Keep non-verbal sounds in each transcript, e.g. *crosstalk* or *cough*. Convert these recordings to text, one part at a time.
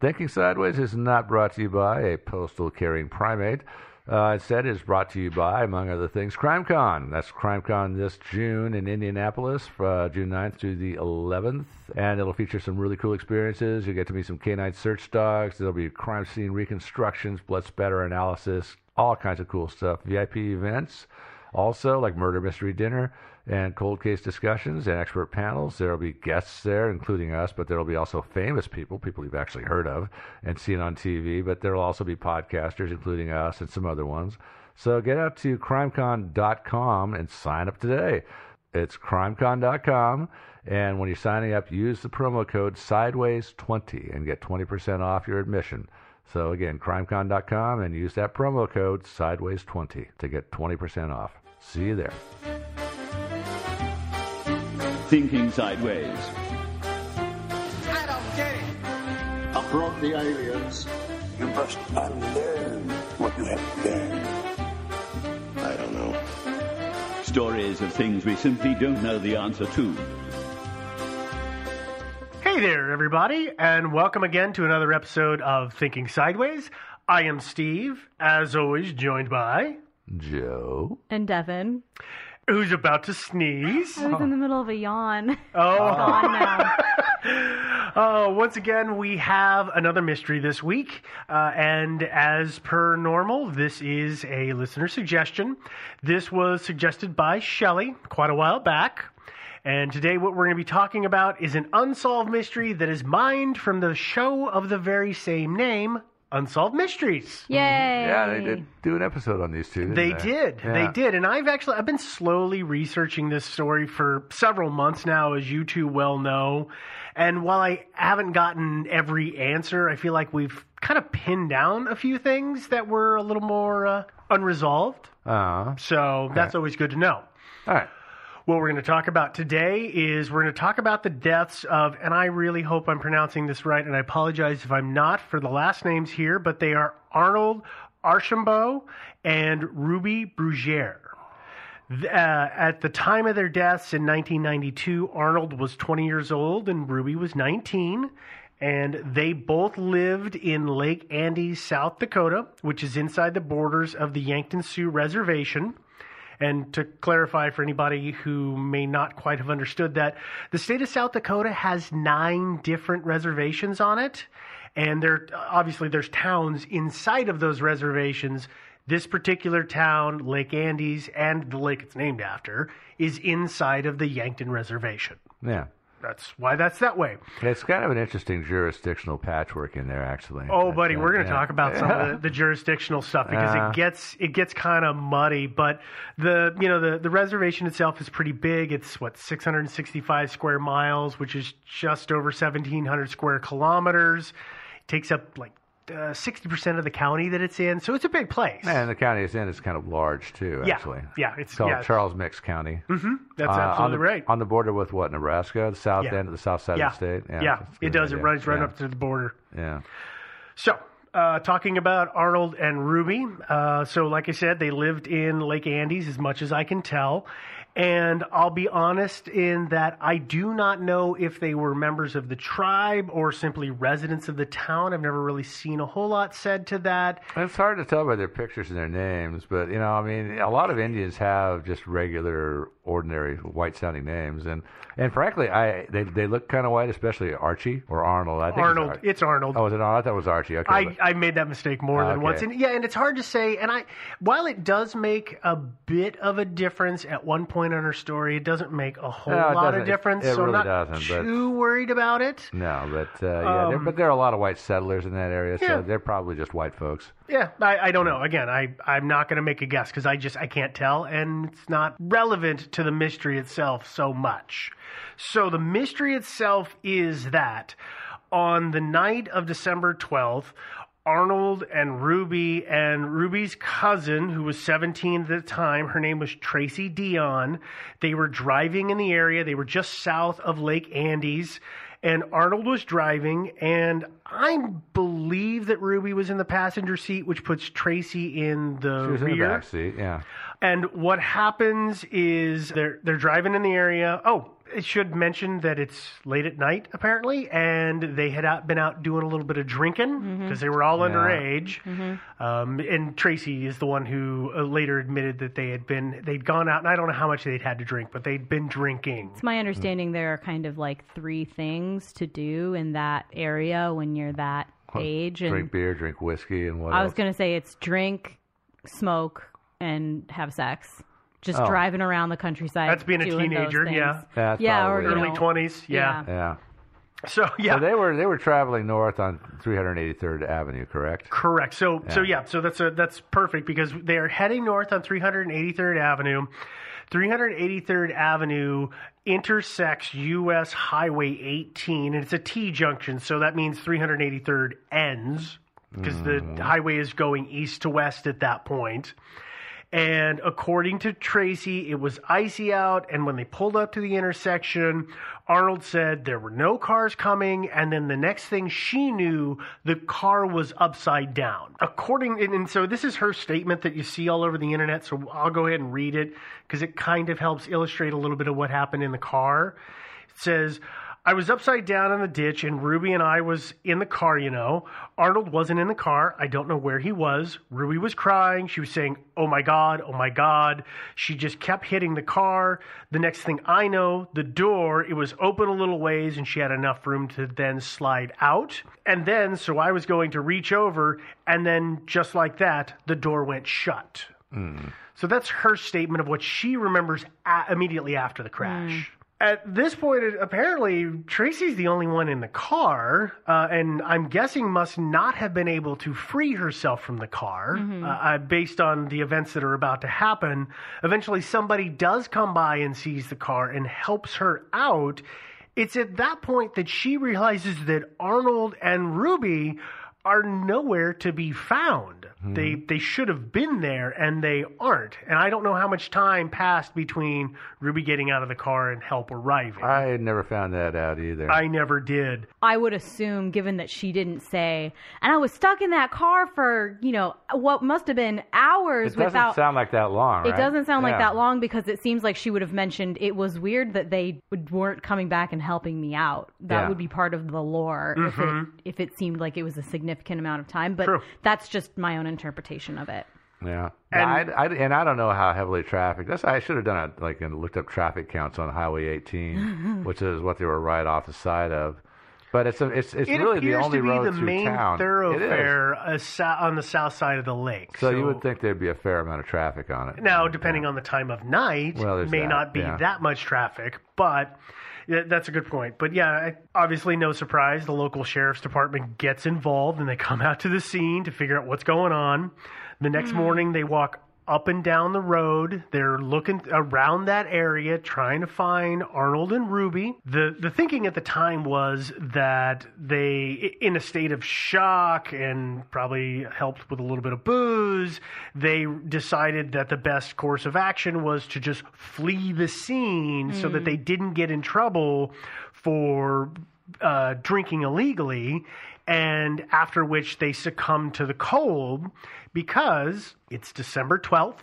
Thinking Sideways is not brought to you by a postal carrying primate. Uh, instead, is brought to you by, among other things, CrimeCon. That's CrimeCon this June in Indianapolis, uh, June 9th through the 11th. And it'll feature some really cool experiences. You'll get to meet some canine search dogs. There'll be crime scene reconstructions, blood spatter analysis, all kinds of cool stuff. VIP events, also like murder mystery dinner and cold case discussions and expert panels. There will be guests there, including us, but there will be also famous people, people you've actually heard of and seen on TV. But there will also be podcasters, including us and some other ones. So get out to crimecon.com and sign up today. It's crimecon.com. And when you're signing up, use the promo code Sideways20 and get 20% off your admission. So again, crimecon.com and use that promo code Sideways20 to get 20% off. See you there. Thinking Sideways. I don't get it. I brought the aliens. You must unlearn what you have learned. I don't know. Stories of things we simply don't know the answer to. Hey there, everybody, and welcome again to another episode of Thinking Sideways. I am Steve, as always, joined by Joe and Devin. Who's about to sneeze? I was in the middle of a yawn. Oh. *laughs* Oh, once again, we have another mystery this week. Uh, and as per normal, this is a listener suggestion. This was suggested by Shelley quite a while back. And today, what we're going to be talking about is an unsolved mystery that is mined from the show of the very same name, Unsolved Mysteries. Yay! Yeah, they did do an episode on these two. Didn't They they, did. Yeah. They did. And I've actually I've been slowly researching this story for several months now, as you two well know. And while I haven't gotten every answer, I feel like we've kind of pinned down a few things that were a little more uh, unresolved. Uh, So that's always good to know. all right. What we're going to talk about today is we're going to talk about the deaths of, and I really hope I'm pronouncing this right, and I apologize if I'm not for the last names here, but they are Arnold Archambeau and Ruby Bruguier. Uh, at the time of their deaths in 1992, Arnold was 20 years old and Ruby was 19. And they both lived in Lake Andes, South Dakota, which is inside the borders of the Yankton Sioux Reservation. And to clarify for anybody who may not quite have understood that, the state of South Dakota has nine different reservations on it. And there, obviously, there's towns inside of those reservations This particular town, Lake Andes, and the lake it's named after, is inside of the Yankton Reservation. Yeah. That's why that's that way. It's kind of an interesting jurisdictional patchwork in there, actually. Oh, But, buddy, uh, we're going to yeah. talk about some of the, *laughs* the jurisdictional stuff because Uh. it gets it gets kind of muddy. But the you know the the reservation itself is pretty big. It's what 665 square miles, which is just over 1,700 square kilometers. It takes up like uh, 60% of the county that it's in, so it's a big place. And the county it's in is kind of large too, actually. Yeah, it's- called yeah. Charles Mix County. hmm That's Uh, on absolutely the, right. On the border with what Nebraska, the south Yeah. end of the south side of the state. Yeah, it does. It runs right up to the border. Yeah. So, uh, talking about Arnold and Ruby. Uh, so, like I said, they lived in Lake Andes, as much as I can tell. And I'll be honest in that I do not know if they were members of the tribe or simply residents of the town. I've never really seen a whole lot said to that. It's hard to tell by their pictures and their names, but you know, I mean, a lot of Indians have just regular, ordinary, white-sounding names, and and frankly, I they they look kind of white, especially Archie or Arnold. I think Arnold. It's, Ar- It's Arnold. oh, was it Arnold? I thought it was Archie. Okay. I, but- I made that mistake more than Okay. once. And yeah, and it's hard to say. And I, while it does make a bit of a difference at one point in her story, it doesn't make a whole No, lot of difference. It so really I'm not doesn't, but- too worried about it. no, but uh, yeah, there, Um, but there are a lot of white settlers in that area, so Yeah. they're probably just white folks. Yeah, I, I don't know. Again, I I'm not going to make a guess because I just I can't tell, and it's not relevant to the mystery itself so much. So the mystery itself is that on the night of December twelfth. Arnold and Ruby and Ruby's cousin, who was 17 at the time, her name was Tracy Dion. They were driving in the area. They were just south of Lake Andes and Arnold was driving, and I believe that Ruby was in the passenger seat, which puts Tracy in the She was in rear. the back seat. Yeah. And what happens is they're they're driving in the area. Oh, it should mention that it's late at night apparently, and they had out, been out doing a little bit of drinking because they were all Yeah. underage. Um, and Tracy is the one who uh, later admitted that they had been they'd gone out, and I don't know how much they'd had to drink, but they'd been drinking. It's my understanding there are kind of like three things to do in that area when you're that age. And drink beer, drink whiskey, and what I else? was going to say it's drink, smoke, and have sex. Just Oh. driving around the countryside. That's being a teenager, yeah. That's yeah, or probably you. Early know, twenties, yeah. Yeah. So yeah, So they were they were traveling north on 383rd Avenue, correct? Correct. So so Yeah. yeah, so that's a that's perfect because they are heading north on 383rd Avenue. 383rd Avenue intersects US Highway 18 and it's a T junction, so that means 383rd ends because the mm-hmm. highway is going east to west at that point. And according to Tracy, it was icy out. And when they pulled up to the intersection, Arnold said there were no cars coming. And then the next thing she knew, the car was upside down. According, and, and so this is her statement that you see all over the internet. So I'll go ahead and read it because it kind of helps illustrate a little bit of what happened in the car. It says, I was upside down in the ditch and Ruby and I was in the car, you know. Arnold wasn't in the car. I don't know where he was. Ruby was crying. She was saying, Oh my God, oh my God. She just kept hitting the car. The next thing I know, the door, it was open a little ways and she had enough room to then slide out. And then, so I was going to reach over and then just like that, the door went shut. Hmm. So that's her statement of what she remembers a- immediately after the crash. Hmm. At this point, it, apparently, Tracy's the only one in the car, uh, and I'm guessing must not have been able to free herself from the car uh, uh, based on the events that are about to happen. Eventually, somebody does come by and sees the car and helps her out. It's at that point that she realizes that Arnold and Ruby are nowhere to be found. They they should have been there and they aren't. And I don't know how much time passed between Ruby getting out of the car and help arriving. I had never found that out either. I never did. I would assume, given that she didn't say, and I was stuck in that car for, you know, what must have been hours it doesn't without. sound like that long, it doesn't sound like that long because it seems like she would have mentioned it was weird that they would- weren't coming back and helping me out. That Yeah. would be part of the lore if it Mhm. if it seemed like it was a significant amount of time. But True. that's just my own interpretation of it. Yeah, And- and I, I, and I don't know how heavily traffic. That's I should have done a, like and looked up traffic counts on Highway 18, *laughs* which is what they were right off the side of. But it's a, it's it's it really the only to be road the through main town. Thoroughfare uh, on the south side of the lake. So, you would think there'd be a fair amount of traffic on it. Now, depending on the time of night, Well, may that, not be yeah. that much traffic, but yeah, that's a good point. But yeah, obviously, no surprise, the local sheriff's department gets involved and they come out to the scene to figure out what's going on. The next hmm. morning, they walk up and down the road. They're looking around that area, trying to find Arnold and Ruby. The the thinking at the time was that they, in a state of shock and probably helped with a little bit of booze, they decided that the best course of action was to just flee the scene so that they didn't get in trouble for uh, drinking illegally, and after which they succumbed to the cold because it's December 12th.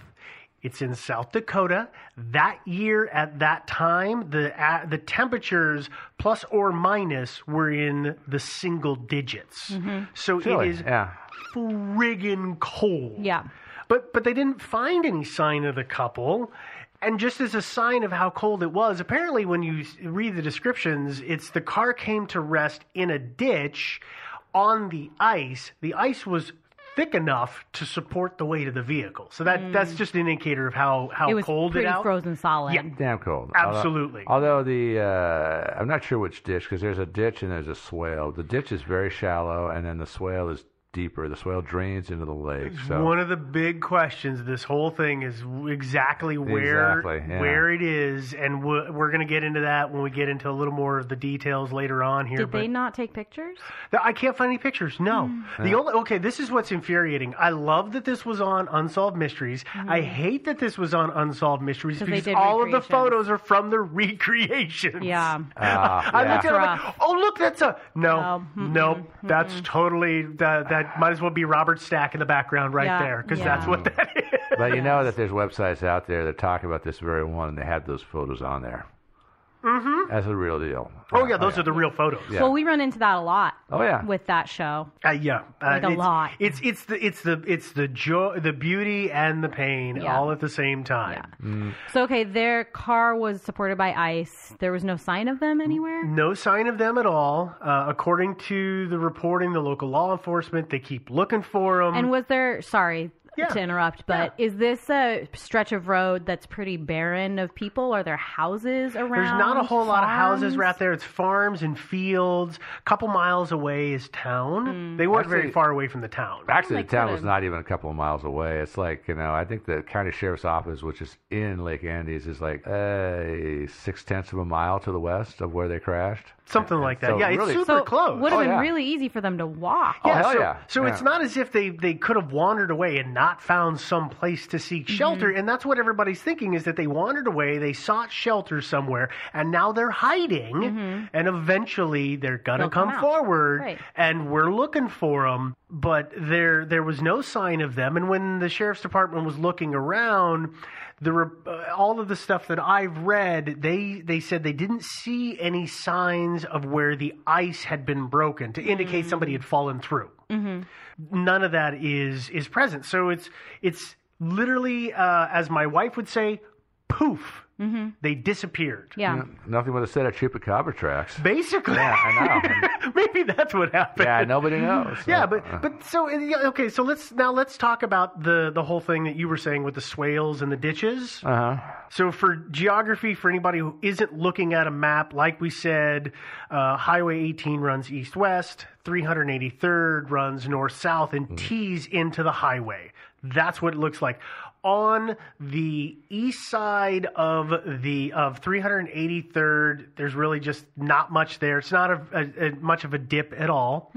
It's in South Dakota. That year, at that time, the uh, the temperatures plus or minus were in the single digits. So Chilly, it is yeah. friggin' cold. Yeah. But but they didn't find any sign of the couple. And just as a sign of how cold it was, apparently when you read the descriptions, it's the car came to rest in a ditch on the ice. The ice was thick enough to support the weight of the vehicle. So that that's just an indicator of how how Mm. it was cold pretty it out. frozen solid. Yeah. Damn cold. Absolutely. Although, although the uh, I'm not sure which ditch because there's a ditch and there's a swale. The ditch is very shallow, and then the swale is deeper. The soil drains into the lake. So One of the big questions this whole thing is exactly where Exactly, yeah. where it is, and we're, we're going to get into that when we get into a little more of the details later on here. Did but they not take pictures? I can't find any pictures. No. Hmm. The only okay. This is what's infuriating. I love that this was on Unsolved Mysteries. I hate that this was on Unsolved Mysteries. 'Cause they because all of the photos are from the *laughs* recreations. Yeah. *laughs* Ah, I yeah. looked at it like, oh look, that's a no, No. Mm-mm. nope. That's totally that. That might as well be Robert Stack in the background right Yeah, there because yeah. that's what that is. But you know that there's websites out there that talk about this very one, and they had those photos on there. Mm-hmm. That's a real deal. Oh yeah, those are the real photos. Yeah. Well, we run into that a lot. Oh, yeah. With that show. Uh, yeah, uh, Like a it's, lot. It's it's the it's the it's the joy, the beauty, and the pain Yeah. all at the same time. Mm. So okay, their car was supported by ice. There was no sign of them anywhere. No sign of them at all. Uh, according to the reporting, the local law enforcement they keep looking for them. And was there? Sorry Yeah. to interrupt, but is this a stretch of road that's pretty barren of people? Are there houses around? There's not a whole lot of houses right there. It's farms and fields. A couple miles away is town. Hmm. They weren't very far away from the town. Actually, They the town was not even a couple of miles away. It's like you know, I think the county sheriff's office, which is in Lake Andes, is like uh, six tenths of a mile to the west of where they crashed. Something like that. So yeah, it's super So close. would have Oh, been yeah. really easy for them to walk. Oh, hell so, yeah. So Yeah. it's not as if they, they could have wandered away and not found some place to seek shelter. Mm-hmm. And that's what everybody's thinking is that they wandered away, they sought shelter somewhere, and now they're hiding. And eventually they're going to Mm-hmm. They'll come come forward, Right. and we're looking for them. But there there was no sign of them. And when the sheriff's department was looking around, the re- uh, all of the stuff that I've read, they they said they didn't see any signs of where the ice had been broken to indicate somebody had fallen through. None of that is is present. So it's it's literally, uh, as my wife would say, poof. They disappeared. Yeah. Nothing but a set of chupacabra tracks. Basically, Yeah, I know. *laughs* maybe that's what happened. yeah, nobody knows. Yeah, but uh, but so okay. So let's now let's talk about the the whole thing that you were saying with the swales and the ditches. uh-huh. So for geography, for anybody who isn't looking at a map, like we said, uh, Highway 18 runs east-west, 383rd runs north-south, and tees into the highway. That's what it looks like. On the east side of the of 383rd, there's really just not much there. It's not a, a, a much of a dip at all.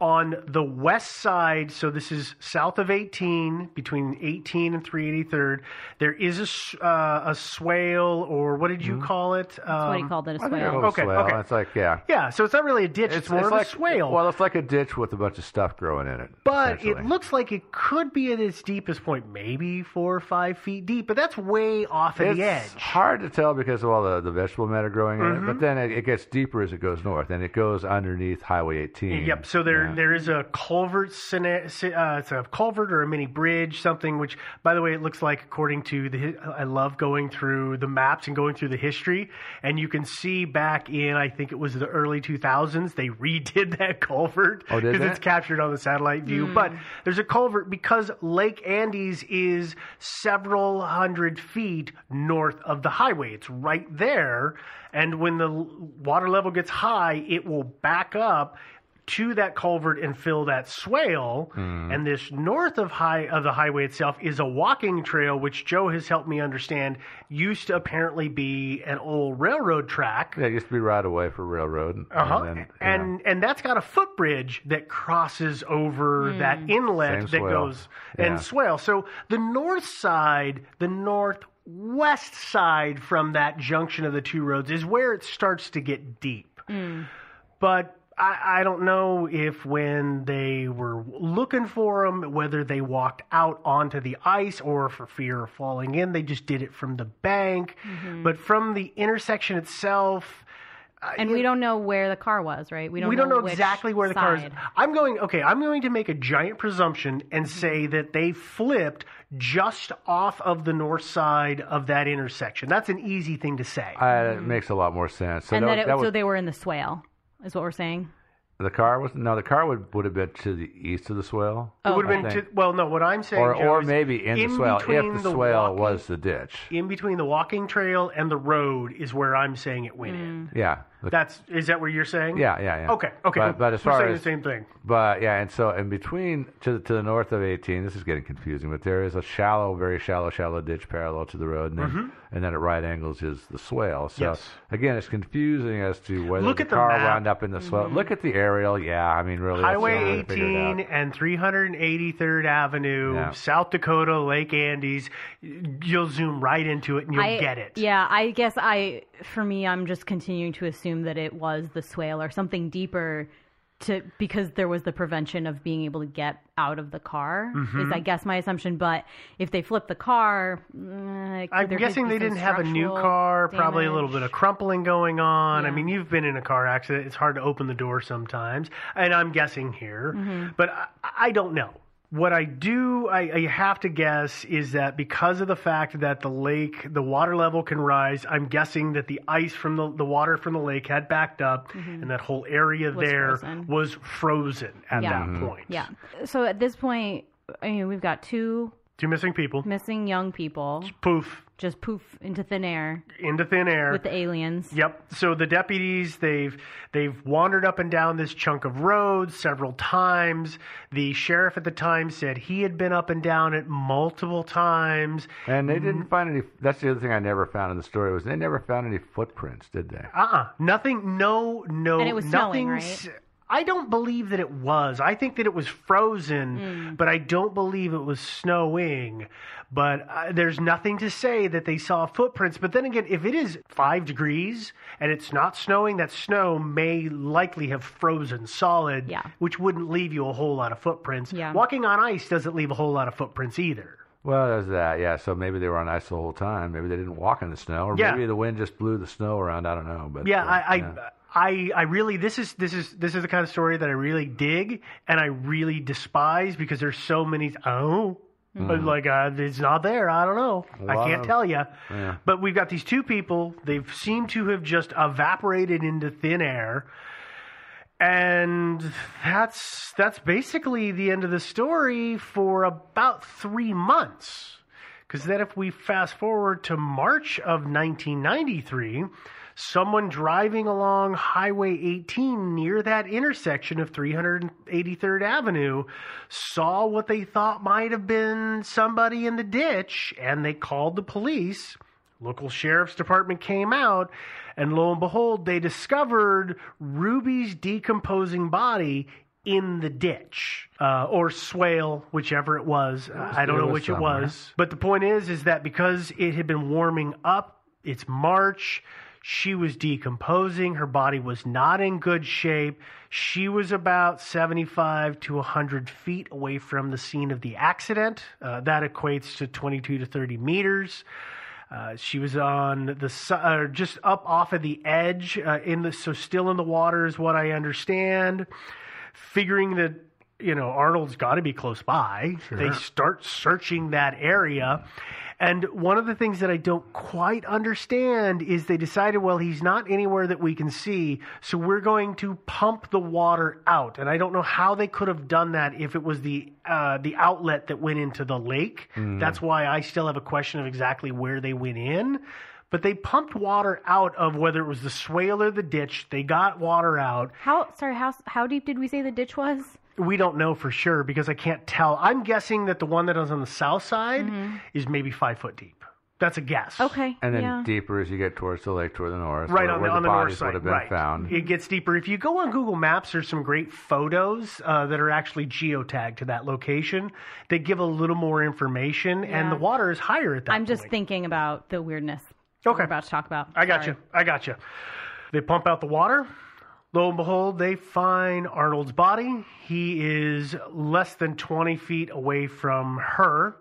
On the west side, so this is south of 18, between 18 and 383rd, there is a, s- uh, a swale, or what did you call it? That's what he Um, called it, a I think swale. it a Okay, swale. okay. It's like yeah. Yeah, so it's not really a ditch; it's, more of like a swale. Well, it's like a ditch with a bunch of stuff growing in it. but it looks like it could be at its deepest point, maybe four or five feet deep, but that's way off of it's the edge. It's hard to tell because of all the, the vegetable matter growing in it, but then it, it gets deeper as it goes north, and it goes underneath Highway 18. Yep. So there Yeah. there is a culvert. Uh, it's a culvert or a mini bridge, something which, by the way, it looks like according to the. I love going through the maps and going through the history, and you can see back in I think it was the early 2000s they *laughs* redid that culvert Oh, because they? it's captured on the satellite view. Hmm. But there's a culvert because Lake Andes is several hundred feet north of the highway. It's right there, and when the water level gets high, it will back up to that culvert and fill that swale. Hmm. And this north of high of the highway itself is a walking trail, which Joe has helped me understand used to apparently be an old railroad track. Yeah, it used to be right away for railroad. and Uh-huh. then, And and that's got a footbridge that crosses over that inlet Same that swale. goes Yeah. and swale. So the north side, the northwest side from that junction of the two roads is where it starts to get deep. But I, I don't know if when they were looking for them, whether they walked out onto the ice or for fear of falling in, they just did it from the bank. Mm-hmm. But from the intersection itself, uh, And we don't know where the car was, right? We don't. we don't know which exactly where the car is. I'm going. Okay, I'm going to make a giant presumption and mm-hmm. say that they flipped just off of the north side of that intersection. That's an easy thing to say. Uh, it mm-hmm. makes a lot more sense. So and that, that, it, that so they were in the swale, is what we're saying. the car was no, the car would would have been to the east of the swale. it would I have been. think. To, well, no. What I'm saying, or Joe, or is maybe in, the swale between if the, swale walking- was the ditch. in between the walking trail and the road is where I'm saying it went in. Mm. Yeah. The- That's is that what you're saying? yeah, yeah, yeah. Okay, okay. But, but as We're far saying as the same thing. But yeah, and so in between to the, to the north of 18, this is getting confusing, but there is a shallow, very shallow, shallow ditch parallel to the road, and then Mhm. and then at right angles is the swale. So Yes. again, it's confusing as to whether Look the at the car map. wound up in the swale. Mhm. Look at the aerial. Yeah, I mean, really, that's the only way Highway to figure it out. 18 and 383rd Avenue, Yeah. South Dakota, Lake Andes. You'll zoom right into it and you'll I, get it. Yeah, I guess I, for me, I'm just continuing to assume that it was the swale or something deeper, to because there was the prevention of being able to get out of the car. Is Mhm. I guess my assumption. But if they flipped the car, eh, I'm guessing they didn't have a new car, probably a little bit of crumpling going on. I mean, you've been in a car accident. It's hard to open the door sometimes. And I'm guessing here, Mhm. but I, I don't know. What I do, I, I have to guess, is that because of the fact that the lake, the water level can rise, I'm guessing that the ice from the, the water from the lake had backed up and that whole area Mm-hmm. Was there frozen. was frozen at Yeah. that Mm-hmm. point. Yeah. So at this point, I mean, we've got two Two missing people. missing young people. Poof. Just poof into thin air Into thin air. with the aliens. Yep. So the deputies they've they've wandered up and down this chunk of road several times. The sheriff at the time said he had been up and down it multiple times. And they didn't mm. find any. That's the other thing I never found in the story was they never found any footprints, did they? Uh-uh. Nothing no no And it was snowing, nothing right? S- I don't believe that it was. I think that it was frozen, Mm. but I don't believe it was snowing. But uh, there's nothing to say that they saw footprints. But then again, if it is five degrees and it's not snowing, that snow may likely have frozen solid, Yeah. which wouldn't leave you a whole lot of footprints. Yeah. Walking on ice doesn't leave a whole lot of footprints either. Well, there's that. Yeah. So maybe they were on ice the whole time. Maybe they didn't walk in the snow, or Yeah. maybe the wind just blew the snow around. I don't know. But yeah, uh, I, I, yeah. I, I really this is this is this is the kind of story that I really dig and I really despise because there's so many. Oh, Mhm. like uh, it's not there. I don't know. I can't of- tell you. Yeah. But we've got these two people. They've seemed to have just evaporated into thin air. And that's that's basically the end of the story for about three months. Because then, if we fast forward to March of 1993, someone driving along Highway 18 near that intersection of 383rd Avenue saw what they thought might have been somebody in the ditch, and they called the police. Local sheriff's department came out, and lo and behold, they discovered Ruby's decomposing body in the ditch uh, or swale, whichever it was. I don't know was which it was. But the point is, is that because it had been warming up, it's March. She was decomposing. Her body was not in good shape. She was about 75 to 100 feet away from the scene of the accident. Uh, that equates to 22 to 30 meters. Uh, she was on the uh, just up off of the edge uh, in the so still in the water is what I understand. Figuring that you know Arnold's got to be close by, they start searching that area. And one of the things that I don't quite understand is they decided, well, he's not anywhere that we can see, so we're going to pump the water out. And I don't know how they could have done that if it was the uh, the outlet that went into the lake. Mm. That's why I still have a question of exactly where they went in. But they pumped water out of whether it was the swale or the ditch. They got water out. How sorry, how how deep did we say the ditch was? We don't know for sure because I can't tell. I'm guessing that the one that is on the south side is maybe five foot deep. That's a guess. Mm-hmm. Okay. And then yeah. deeper as you get towards the lake, toward the north, Right where, on where the, on the bodies north side, would have been right. found. It gets deeper. If you go on Google Maps, there's some great photos uh, that are actually geotagged to that location. They give a little more information, and the water is higher at that I'm just point. thinking about the weirdness Okay. we're about to talk about. I got Sorry. you. I got you. They pump out the water. Lo and behold, they find Arnold's body. He is less than 20 feet away from her.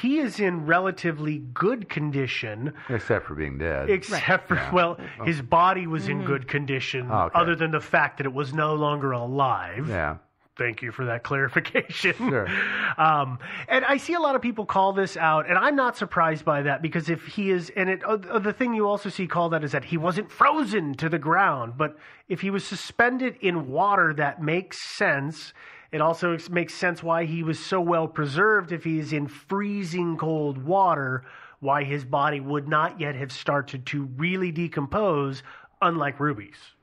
He is in relatively good condition, Except for being dead. except for, Yeah. well, his body was Mm-hmm. in good condition, Oh, okay. other than the fact that it was no longer alive. Yeah. Thank you for that *laughs* clarification. Sure. Um, and I see a lot of people call this out, and I'm not surprised by that because if he is, and it, uh, the thing you also see called out is that he wasn't frozen to the ground, but if he was suspended in water, that makes sense. It also makes sense why he was so well preserved if he is in freezing cold water, why his body would not yet have started to really decompose, unlike Ruby's.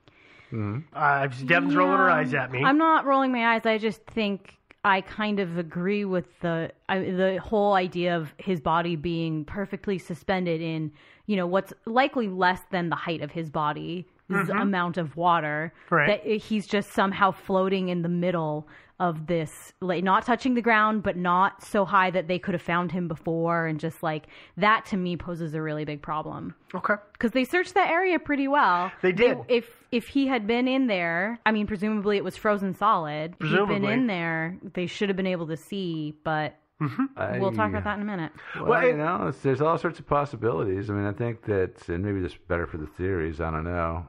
Uh, Devin's rolling her eyes at me. I'm not rolling my eyes. I just think I kind of agree with the I, the whole idea of his body being perfectly suspended in you know what's likely less than the height of his body's amount of water. Right. That he's just somehow floating in the middle of this, like not touching the ground, but not so high that they could have found him before, and just like that to me poses a really big problem okay. because they searched that area pretty well. They did. if if he had been in there, I mean, presumably it was frozen solid. If he'd been in there, they should have been able to see. But I- we'll talk about that in a minute. Well, Well, you know, there's all sorts of possibilities. I mean, I think that, and maybe this is better for the theories. I don't know.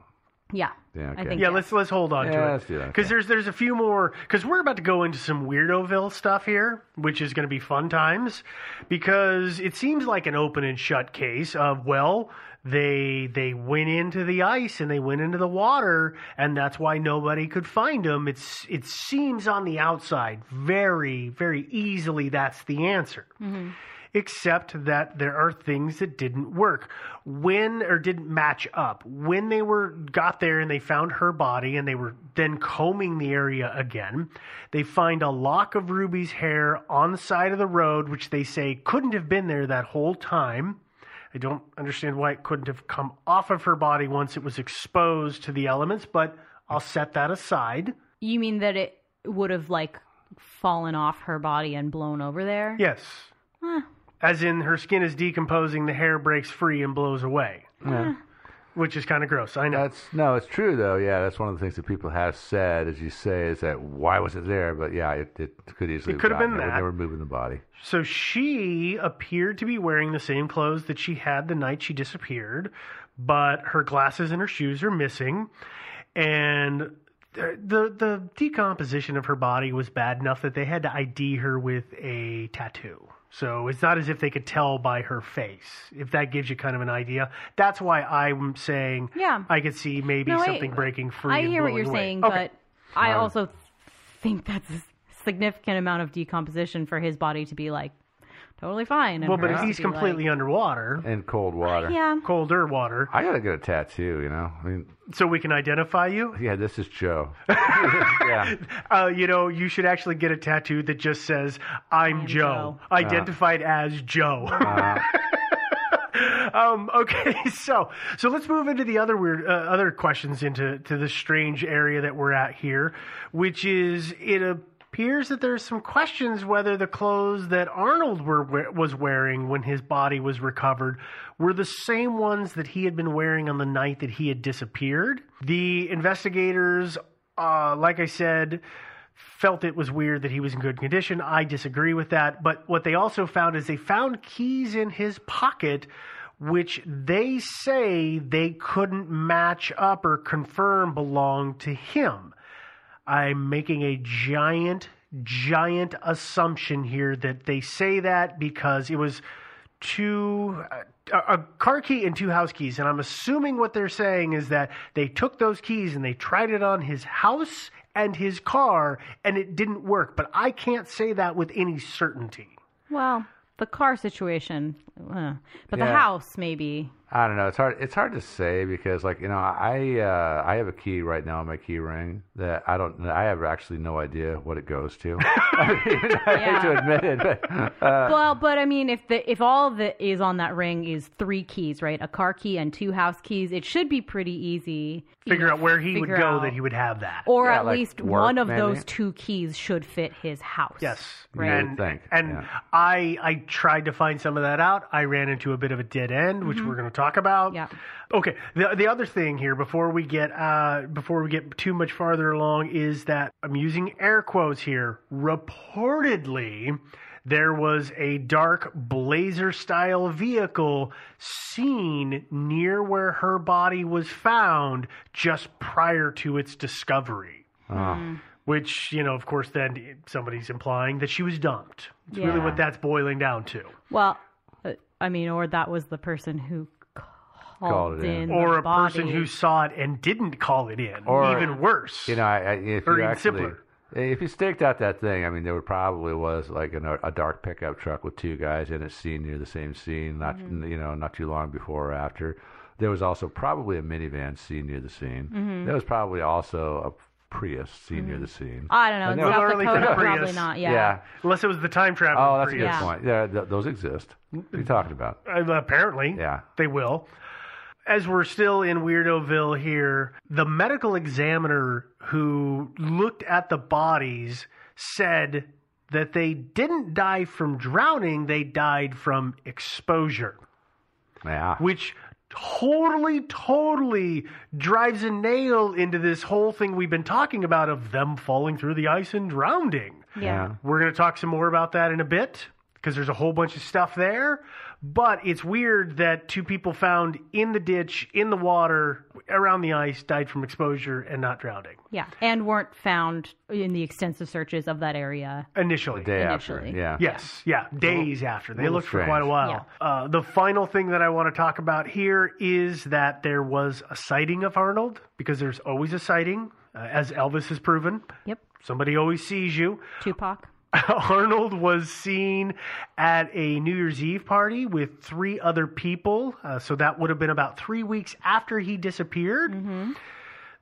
Yeah, Yeah, I think Yeah, yes. let's let's hold on Yeah, to it let's do that, because okay. there's there's a few more because we're about to go into some weirdoville stuff here, which is going to be fun times because it seems like an open and shut case of well they they went into the ice and they went into the water and that's why nobody could find them. It's it seems on the outside very very easily that's the answer mm-hmm. Except that there are things that didn't work. When or didn't match up. When they were got there and they found her body and they were then combing the area again they find a lock of ruby's hair on the side of the road which they say couldn't have been there that whole time. I don't understand why it couldn't have come off of her body once it was exposed to the elements but i'll set that aside. You mean that it would have like fallen off her body and blown over there? yes as in her skin is decomposing the hair breaks free and blows away Yeah. which is kind of gross. I know. That's no, it's true though. Yeah, that's one of the things that people have said, as you say, is that why was it there? But yeah, it, it could easily It could have been there that. they were moving the body. So she appeared to be wearing the same clothes that she had the night she disappeared, but her glasses and her shoes are missing, and the the, the decomposition of her body was bad enough that they had to ID her with a tattoo. So it's not as if they could tell by her face. If that gives you kind of an idea, that's why I'm saying Yeah. I could see maybe No, I- something breaking free. I and hear what you're away. saying, Okay. but I Wow. also think that's a significant amount of decomposition for his body to be like totally fine. and well, but hers if to he's be completely like, underwater, In cold water. yeah, colder water, I gotta get a tattoo. You know, I mean, so we can identify you. yeah, this is Joe. *laughs* yeah, Uh, you know, you should actually get a tattoo that just says "I'm, I'm Joe," Joe. identified as Joe. Uh, *laughs* um, okay, so so let's move into the other weird, uh, other questions into to the strange area that we're at here, which is it appears that there's some questions whether the clothes that Arnold were, was wearing when his body was recovered were the same ones that he had been wearing on the night that he had disappeared. The investigators, uh, like I said, felt it was weird that he was in good condition. I disagree with that. But what they also found is they found keys in his pocket which they say they couldn't match up or confirm belonged to him. I'm making a giant, giant assumption here that they say that because it was two a, a car key and two house keys. And i'm assuming what they're saying is that they took those keys and they tried it on his house and his car and it didn't work. But i can't say that with any certainty. Well, the car situation, uh, but the house maybe. I don't know. It's hard. It's hard to say because, like you know, I uh, I have a key right now on my key ring that I don't. I have actually no idea what it goes to. *laughs* I, mean, I hate to admit it, but uh, well, but I mean, if the if all that is on that ring is three keys, right? A car key and two house keys, it should be pretty easy. you figure know, out where he would go out- that he would have that or Yeah, at like least work, one of maybe? those two keys should fit his house. Yes, Right. You And, think, and yeah. I I tried to find some of that out. I ran into a bit of a dead end, which we're going to talk about. Yeah. Okay. The the other thing here before we get uh before we get too much farther along is that I'm using air quotes here. Reportedly, there was a dark blazer style vehicle seen near where her body was found just prior to its discovery. oh, Which, you know, of course, then somebody's implying that she was dumped. It's really what that's boiling down to. Well, uh, I mean, or that was the person who called, Called it in. in, Or the a person who saw it and didn't call it in. Or- even worse. you know, I, I, if Or you actually, simpler. if you staked out that thing, I mean, there would probably was like an, a dark pickup truck with two guys in it, seen near the same scene, not Mm-hmm. you know, not too long before or after. There was also probably a minivan seen near the scene. Mm-hmm. There was probably also a Prius seen near the scene. I don't know. And In there was- South Literally Dakota, the Prius. probably not. Yeah. yeah. Unless it was the time travel. Oh, that's a good Yeah. point. Yeah, th- those exist. What are you talking about? Uh, apparently, Yeah. they will. As we're still in Weirdoville here, the medical examiner who looked at the bodies said that they didn't die from drowning, they died from exposure, Yeah. which totally, totally drives a nail into this whole thing we've been talking about of them falling through the ice and drowning. Yeah. We're going to talk some more about that in a bit because there's a whole bunch of stuff there. But it's weird that two people found in the ditch, in the water, around the ice, died from exposure and not drowning Yeah. And weren't found in the extensive searches of that area. initially. The day after. Yeah. Yes, yeah, days after. They little looked for quite a while. Yeah. Uh, the final thing that I want to talk about here is that there was a sighting of Arnold because there's always a sighting, uh, as Elvis has proven. Yep. Somebody always sees you. Tupac. *laughs* Arnold was seen at a New Year's Eve party with three other people. Uh, so that would have been about three weeks after he disappeared.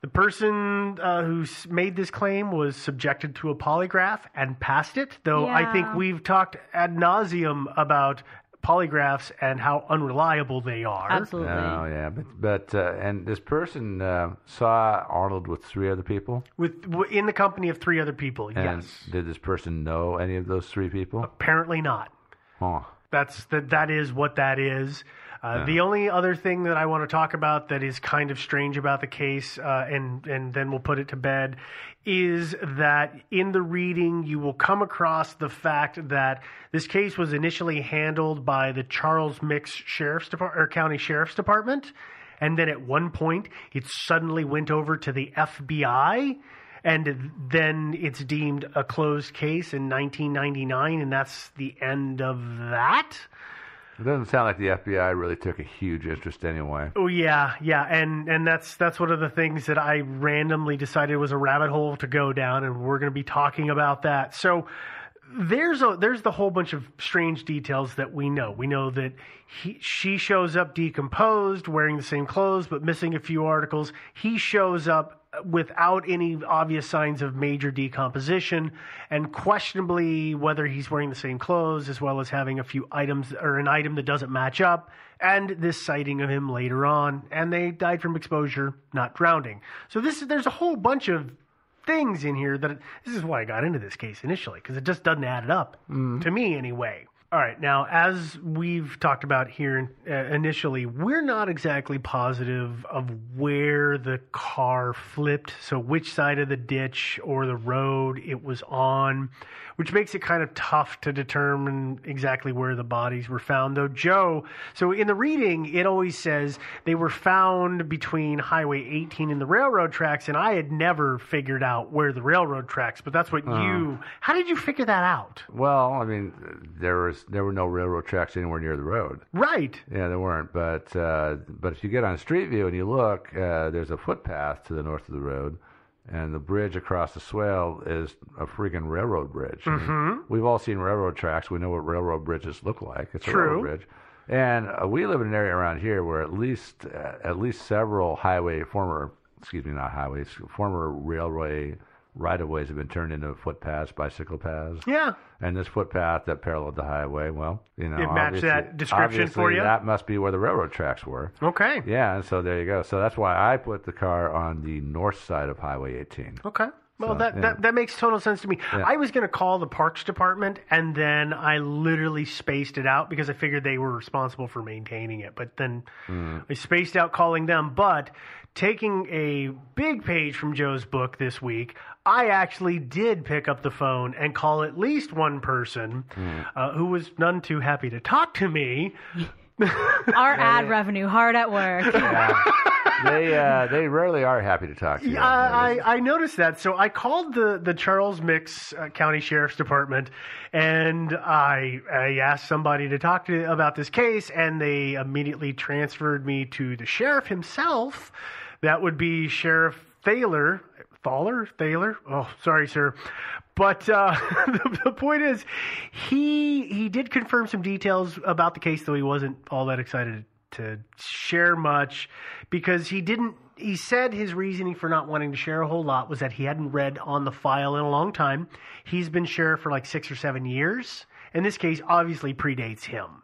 The person uh, who made this claim was subjected to a polygraph and passed it, though I think we've talked ad nauseum about polygraphs and how unreliable they are. Absolutely. Oh yeah, but but uh, and this person uh, saw Arnold with three other people. With in the company of three other people, And yes. did this person know any of those three people? Apparently not. Huh. That's that. That is what that is. Uh, The only other thing that I want to talk about that is kind of strange about the case, uh, and and then we'll put it to bed, is that in the reading you will come across the fact that this case was initially handled by the Charles Mix Sheriff's Department or County Sheriff's Department, and then at one point it suddenly went over to the FBI. And then it's deemed a closed case in 1999, and that's the end of that. It doesn't sound like the FBI really took a huge interest anyway. Oh yeah, yeah, and and that's that's one of the things that I randomly decided was a rabbit hole to go down, and we're going to be talking about that. So there's a there's the whole bunch of strange details that we know. We know that he she shows up decomposed, wearing the same clothes but missing a few articles. He shows up without any obvious signs of major decomposition and questionably whether he's wearing the same clothes as well as having a few items or an item that doesn't match up and this sighting of him later on and they died from exposure not drowning so this there's a whole bunch of things in here that this is why I got into this case initially because it just doesn't add up mm-hmm. to me anyway. All right, now as we've talked about here uh, initially, we're not exactly positive of where the car flipped, so which side of the ditch or the road it was on, which makes it kind of tough to determine exactly where the bodies were found. Though Joe, so in the reading, it always says they were found between Highway 18 and the railroad tracks, and I had never figured out where the railroad tracks, but that's what Oh. you. How did you figure that out? Well, I mean, there was there were no railroad tracks anywhere near the road. Right. Yeah, there weren't. But uh, but if you get on Street View and you look, uh, there's a footpath to the north of the road, and the bridge across the swale is a freaking railroad bridge. I mean, Mhm. we've all seen railroad tracks. We know what railroad bridges look like. It's a True. railroad bridge. And uh, we live in an area around here where at least uh, at least several highway former excuse me not highways former railway right of ways have been turned into footpaths, bicycle paths. Yeah. And this footpath that paralleled the highway, well, you know, It matched that description for you? That must be where the railroad tracks were. Okay. Yeah, and so there you go. So that's why I put the car on the north side of Highway 18. Okay. Well, So, that, yeah. that that makes total sense to me. Yeah. I was going to call the Parks Department, and then I literally spaced it out because I figured they were responsible for maintaining it. But then Mm. I spaced out calling them. But taking a big page from Joe's book this week, I actually did pick up the phone and call at least one person Mm. uh, who was none too happy to talk to me. *laughs* Our ad revenue hard at work. Yeah. they uh, they rarely are happy to talk to you. Yeah, I, I I noticed that. So I called the, the Charles Mix uh, County Sheriff's Department, and I I asked somebody to talk to about this case, and they immediately transferred me to the sheriff himself. That would be Sheriff Thaler. Thaler? Thaler? Oh, sorry, sir. But uh, the, *laughs* the point is, he he did confirm some details about the case, though he wasn't all that excited to share much because he didn't. He said his reasoning for not wanting to share a whole lot was that he hadn't read on the file in a long time. He's been sheriff for like six or seven years, and this case obviously predates him.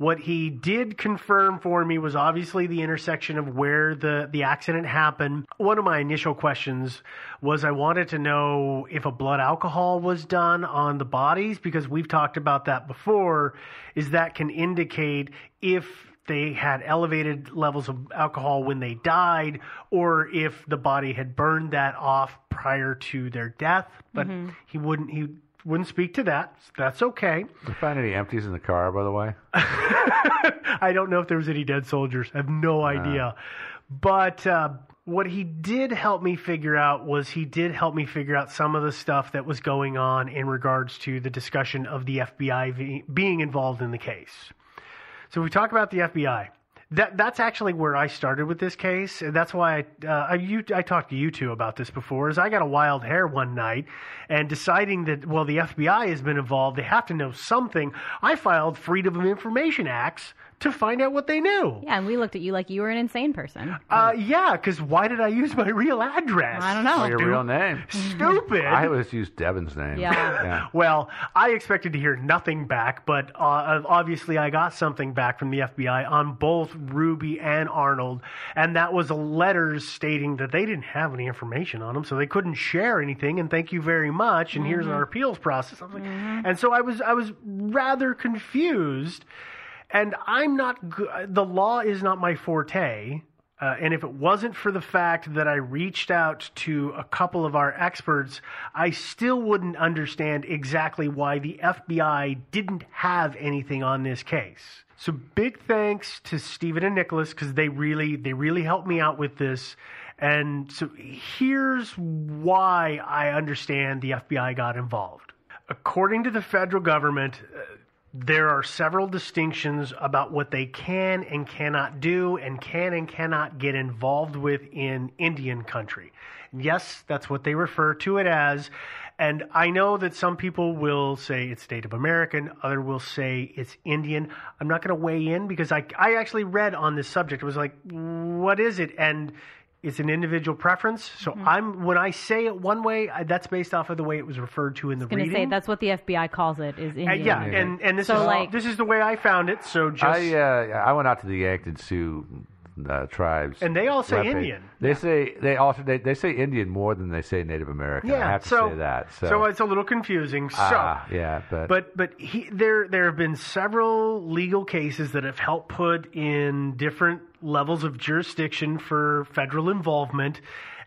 What he did confirm for me was obviously the intersection of where the, the accident happened. One of my initial questions was I wanted to know if a blood alcohol was done on the bodies because we've talked about that before, is that can indicate if they had elevated levels of alcohol when they died or if the body had burned that off prior to their death. But Mhm. he wouldn't he wouldn't speak to that. That's okay. Did you find any empties in the car, by the way? *laughs* I don't know if there was any dead soldiers. I have no idea. But uh, what he did help me figure out was he did help me figure out some of the stuff that was going on in regards to the discussion of the FBI v- being involved in the case. So we talk about the FBI. That that's actually where I started with this case, and that's why I uh, I, you, I talked to you two about this before. Is I got a wild hair one night, and deciding that well the FBI has been involved, they have to know something. I filed Freedom of Information Acts to find out what they knew. Yeah, and we looked at you like you were an insane person. Uh, yeah, because why did I use my real address? I don't know. Oh, your real name. Stupid. I always use Devin's name. Yeah. *laughs* Well, I expected to hear nothing back, but uh, obviously I got something back from the FBI on both Ruby and Arnold, and that was letters stating that they didn't have any information on them, so they couldn't share anything. And thank you very much. And here's Mhm. our appeals process. I was like, and so I was I was rather confused, and I'm not. go- The law is not my forte. Uh, and if it wasn't for the fact that I reached out to a couple of our experts, I still wouldn't understand exactly why the FBI didn't have anything on this case. So big thanks to Stephen and Nicholas because they really they really helped me out with this. And so here's why I understand the FBI got involved. According to the federal government, uh, there are several distinctions about what they can and cannot do and can and cannot get involved with in Indian country. Yes, that's what they refer to it as. And I know that some people will say it's Native American, other will say it's Indian. I'm not going to weigh in because I, I actually read on this subject. It was like, what is it? And it's an individual preference. So I'm when I say it one way, I, that's based off of the way it was referred to in the I was gonna reading. say that's what the FBI calls it is Uh, Indian. yeah, and and this so is like this is the way I found it. So just I uh, I went out to the Yankton Sioux uh, tribes. And they all say webpage. Indian. They say they also they, they say Indian more than they say Native American. Yeah, I have to so say that. So, so it's a little confusing. So Ah, yeah, but, But but he, there there have been several legal cases that have helped put in different levels of jurisdiction for federal involvement.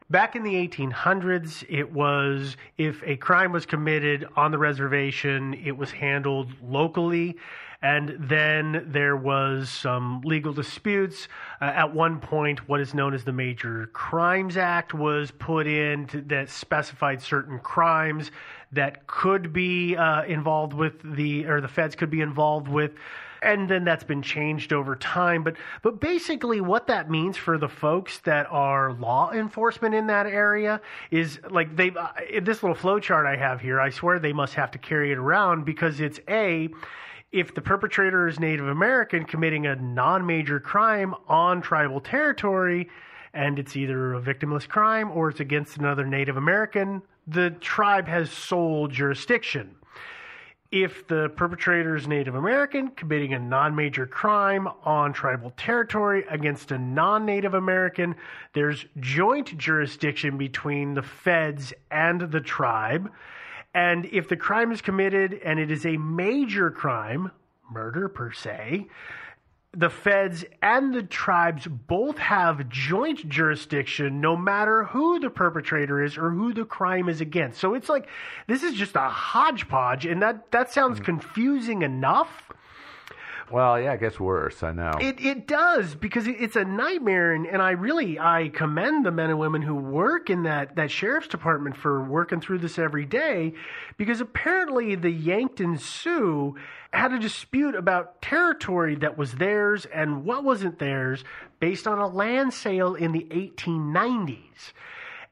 Back in the 1800s, it was if a crime was committed on the reservation, it was handled locally. And then there was some legal disputes. Uh, at one point, what is known as the Major Crimes Act was put in to, that specified certain crimes that could be uh, involved with the, or the feds could be involved with and then that's been changed over time. But but basically what that means for the folks that are law enforcement in that area is like they uh, this little flow chart I have here I swear they must have to carry it around because it's a if the perpetrator is Native American committing a non-major crime on tribal territory and it's either a victimless crime or it's against another Native American the tribe has sole jurisdiction if the perpetrator is Native American committing a non major crime on tribal territory against a non Native American, there's joint jurisdiction between the feds and the tribe. And if the crime is committed and it is a major crime, murder per se, the feds and the tribes both have joint jurisdiction no matter who the perpetrator is or who the crime is against. So it's like this is just a hodgepodge and that that sounds mm. confusing enough. Well, yeah, it gets worse. I know. It it does because it's a nightmare, and, and I really I commend the men and women who work in that that sheriff's department for working through this every day, because apparently the Yankton Sioux had a dispute about territory that was theirs and what wasn't theirs based on a land sale in the 1890s.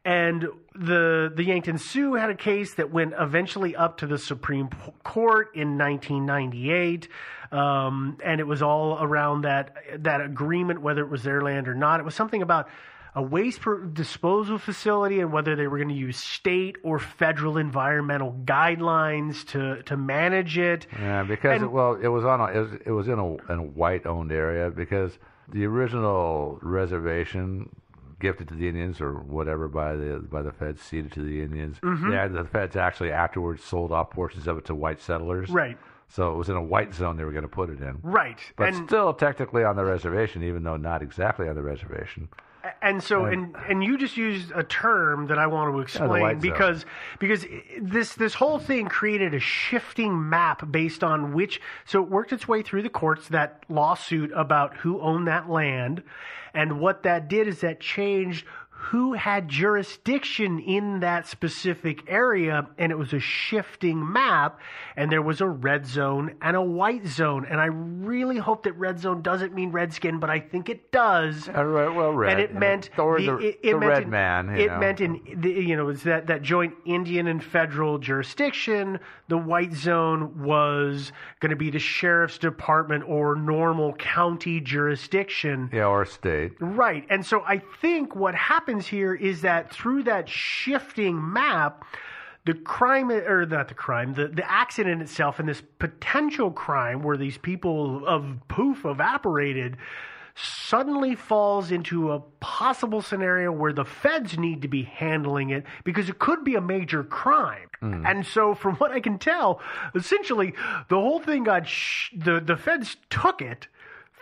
And the the Yankton Sioux had a case that went eventually up to the Supreme Court in 1998, um, and it was all around that that agreement, whether it was their land or not. It was something about a waste per- disposal facility and whether they were going to use state or federal environmental guidelines to to manage it. Yeah, because And- it, well, it was on a, it was, it was in a in a white owned area because the original reservation gifted to the Indians or whatever by the by the feds ceded to the Indians. Mhm. Yeah, the feds actually afterwards sold off portions of it to white settlers. Right. So it was in a white zone they were going to put it in. Right. But and still technically on the reservation, even though not exactly on the reservation. And so, and and you just used a term that I want to explain zone. because because this this whole thing created a shifting map based on which. So it worked its way through the courts that lawsuit about who owned that land, and what that did is that changed who had jurisdiction in that specific area, and it was a shifting map, and there was a red zone and a white zone, and I really hope that red zone doesn't mean redskin, but I think it does. Uh, well, red. And it know, meant or the, the, it, it the meant red in, man. It know. meant in the, you know it's that that joint Indian and federal jurisdiction. The white zone was going to be the sheriff's department or normal county jurisdiction. yeah, or state. Right. And so I think what happens here is that through that shifting map, the crime, or not the crime, the, the accident itself and this potential crime where these people of poof evaporated suddenly falls into a possible scenario where the feds need to be handling it because it could be a major crime. Hmm. And so, from what I can tell, essentially the whole thing got sh- the the feds took it,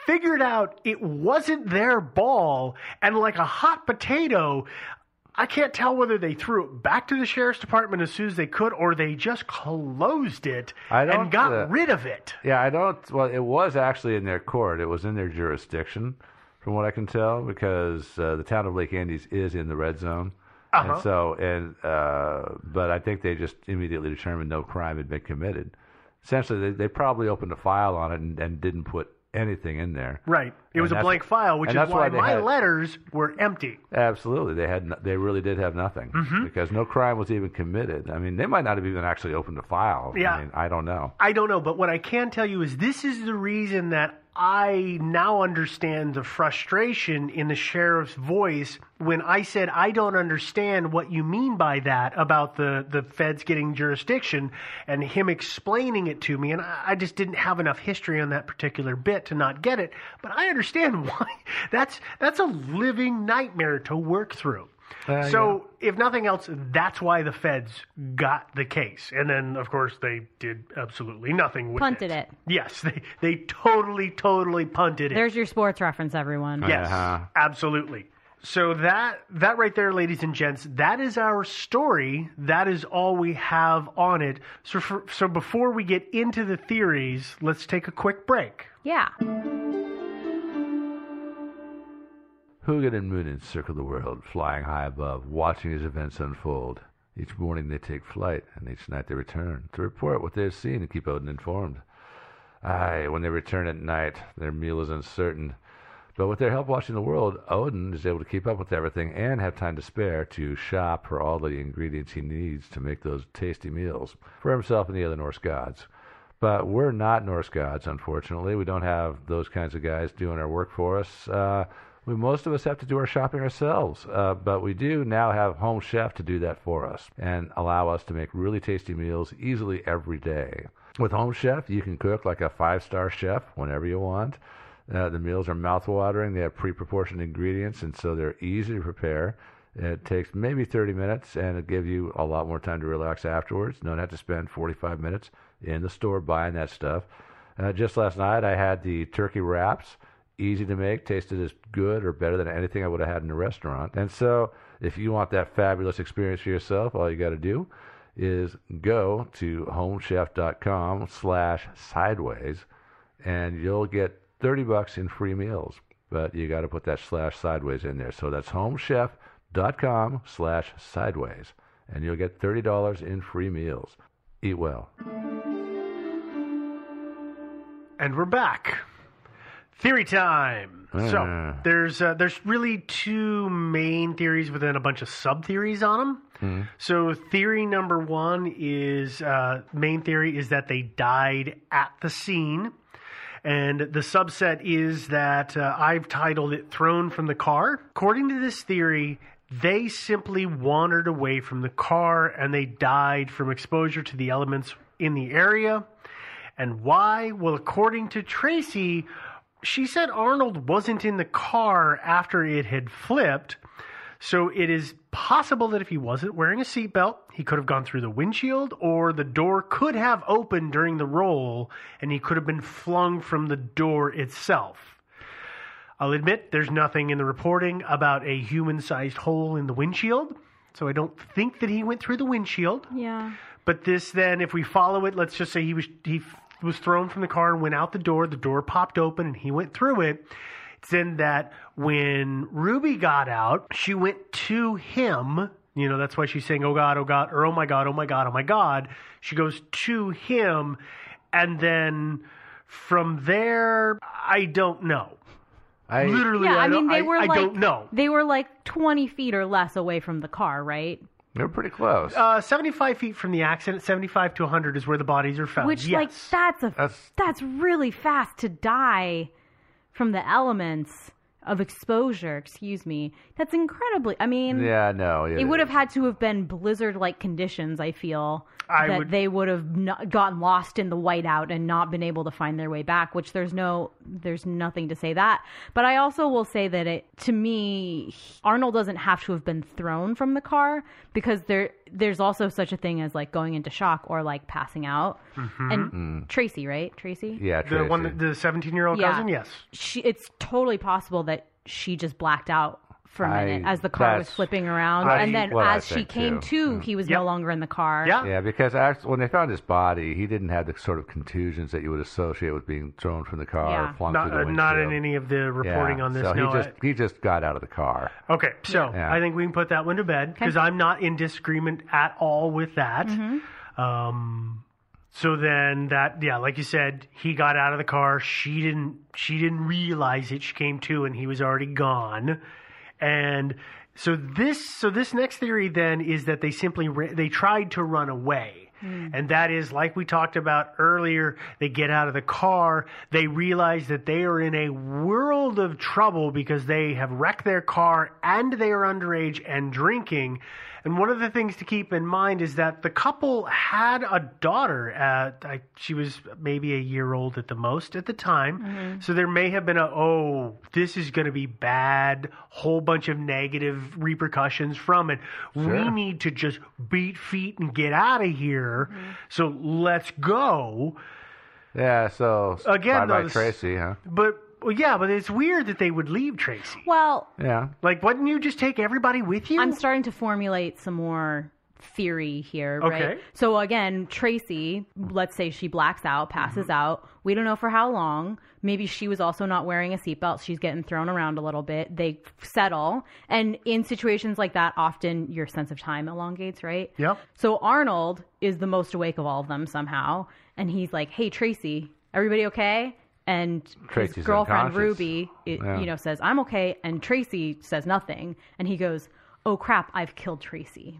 figured out it wasn't their ball, and like a hot potato. I can't tell whether they threw it back to the sheriff's department as soon as they could, or they just closed it I don't, and got uh, rid of it. Yeah, I don't. Well, it was actually in their court. It was in their jurisdiction, from what I can tell, because uh, the town of Lake Andes is in the red zone. Uh-huh. And so, and uh, but I think they just immediately determined no crime had been committed. Essentially, they, they probably opened a file on it and, and didn't put anything in there. Right. It was a blank file, which is that's why, why they my had- letters were empty. Absolutely, they had. No, they really did have nothing Mhm. because no crime was even committed. I mean, they might not have even actually opened a file. Yeah. I mean, I don't know. I don't know, but what I can tell you is this is the reason that I now understand the frustration in the sheriff's voice when I said I don't understand what you mean by that about the the feds getting jurisdiction and him explaining it to me and I, I just didn't have enough history on that particular bit to not get it but I understand *laughs* why that's that's a living nightmare to work through. Uh, so, if nothing else, that's why the feds got the case. And then, of course, they did absolutely nothing with Punted it. it. Yes, they, they totally, totally punted it. There's your sports reference, everyone. Yes, Uh-huh. absolutely. So that that right there, ladies and gents, that is our story. That is all we have on it. So for, so before we get into the theories, let's take a quick break. Yeah. Hugin and Munin circle the world, flying high above, watching as events unfold. Each morning they take flight, and each night they return to report what they have seen and keep Odin informed. Aye, when they return at night, their meal is uncertain. But with their help watching the world, Odin is able to keep up with everything and have time to spare to shop for all the ingredients he needs to make those tasty meals for himself and the other Norse gods. But we're not Norse gods, unfortunately. We don't have those kinds of guys doing our work for us. Uh, we most of us have to do our shopping ourselves, uh, but we do now have Home Chef to do that for us and allow us to make really tasty meals easily every day. With Home Chef, you can cook like a five-star chef whenever you want. Uh, the meals are mouth-watering. They have pre-proportioned ingredients, and so they're easy to prepare. It takes maybe 30 minutes, and it gives you a lot more time to relax afterwards. Don't have to spend 45 minutes in the store buying that stuff. Uh, just last night, I had the turkey wraps. Easy to make, tasted as good or better than anything I would have had in a restaurant. And so, if you want that fabulous experience for yourself, all you got to do is go to homechef.com slash sideways and you'll get 30 bucks in free meals. But you got to put that slash sideways in there. So that's homechef.com slash sideways and you'll get $30 in free meals. Eat well. And we're back. Theory time. Ah. So there's uh, there's really two main theories within a bunch of sub theories on them. Hmm. So theory number one is uh, main theory is that they died at the scene, and the subset is that uh, I've titled it "Thrown from the Car." According to this theory, they simply wandered away from the car and they died from exposure to the elements in the area. And why? Well, according to Tracy, she said Arnold wasn't in the car after it had flipped. So it is possible that if he wasn't wearing a seatbelt, he could have gone through the windshield, or the door could have opened during the roll and he could have been flung from the door itself. I'll admit there's nothing in the reporting about a human sized hole in the windshield, so I don't think that he went through the windshield. Yeah. But this then, if we follow it, let's just say he was he was thrown from the car and went out the door. The door popped open and he went through it. It's then that when Ruby got out, she went to him. You know, that's why she's saying, "Oh God, oh God," or "Oh my God, oh my God, oh my God." She goes to him, and then from there, I don't know. I, Literally, yeah, I, don't- mean they were I like don't know. they were like 20 feet or less away from the car, right? They're pretty close. Uh, 75 feet from the accident, 75 to 100 is where the bodies are found. Which yes. like that's a That's- that's really fast to die from the elements of exposure, excuse me. That's incredibly I mean yeah, no. it would have had to have been blizzard like conditions, I feel. I that would- they would have not gotten lost in the whiteout and not been able to find their way back, which there's no there's nothing to say that. But I also will say that it to me Arnold doesn't have to have been thrown from the car because there there's also such a thing as like going into shock or like passing out. Mm-hmm. And hmm. Tracy, right? Tracy? Yeah, The one, the 17 year old Yeah. cousin, yes. She it's totally possible that she just blacked out for a minute I- as the car was flipping around, I- and then what as she came too. to, he was Yep. no longer in the car. Yeah. Yeah, because actually, when they found his body, he didn't have the sort of contusions that you would associate with being thrown from the car Yeah. or flung Not, through uh, the not in any of the reporting Yeah, on this. So no, he just I- he just got out of the car. okay, so Yeah. I think we can put that one to bed because I'm not in disagreement at all with that. Mm-hmm. Um, so then that, yeah, like you said, he got out of the car. She didn't. She didn't realize it. She came to, and he was already gone. And so this, so this next theory then is that they simply ra- they tried to run away. Hmm. And that is, like we talked about earlier, they get out of the car, they realize that they are in a world of trouble because they have wrecked their car and they are underage and drinking. And one of the things to keep in mind is that the couple had a daughter. At, I, she was maybe a year old at the most at the time. Mm-hmm. So there may have been a, oh, this is going to be bad, whole bunch of negative repercussions from it. We need to just beat feet and get out of here. Mm-hmm. So let's go. Yeah, so Again, bye though, bye Tracy, huh? But, well, yeah, but it's weird that they would leave Tracy. Well, Yeah. Like, wouldn't you just take everybody with you? I'm starting to formulate some more theory here, right? Okay. So again, Tracy, let's say she blacks out, passes Mm-hmm. out. We don't know for how long. Maybe she was also not wearing a seatbelt. She's getting thrown around a little bit. They settle. And in situations like that, often your sense of time elongates, right? Yep. So Arnold is the most awake of all of them somehow. And he's like, hey, Tracy, everybody okay? And Tracy's his girlfriend. Ruby, it, Yeah. you know, says, I'm okay. And Tracy says nothing. And he goes, oh crap, I've killed Tracy.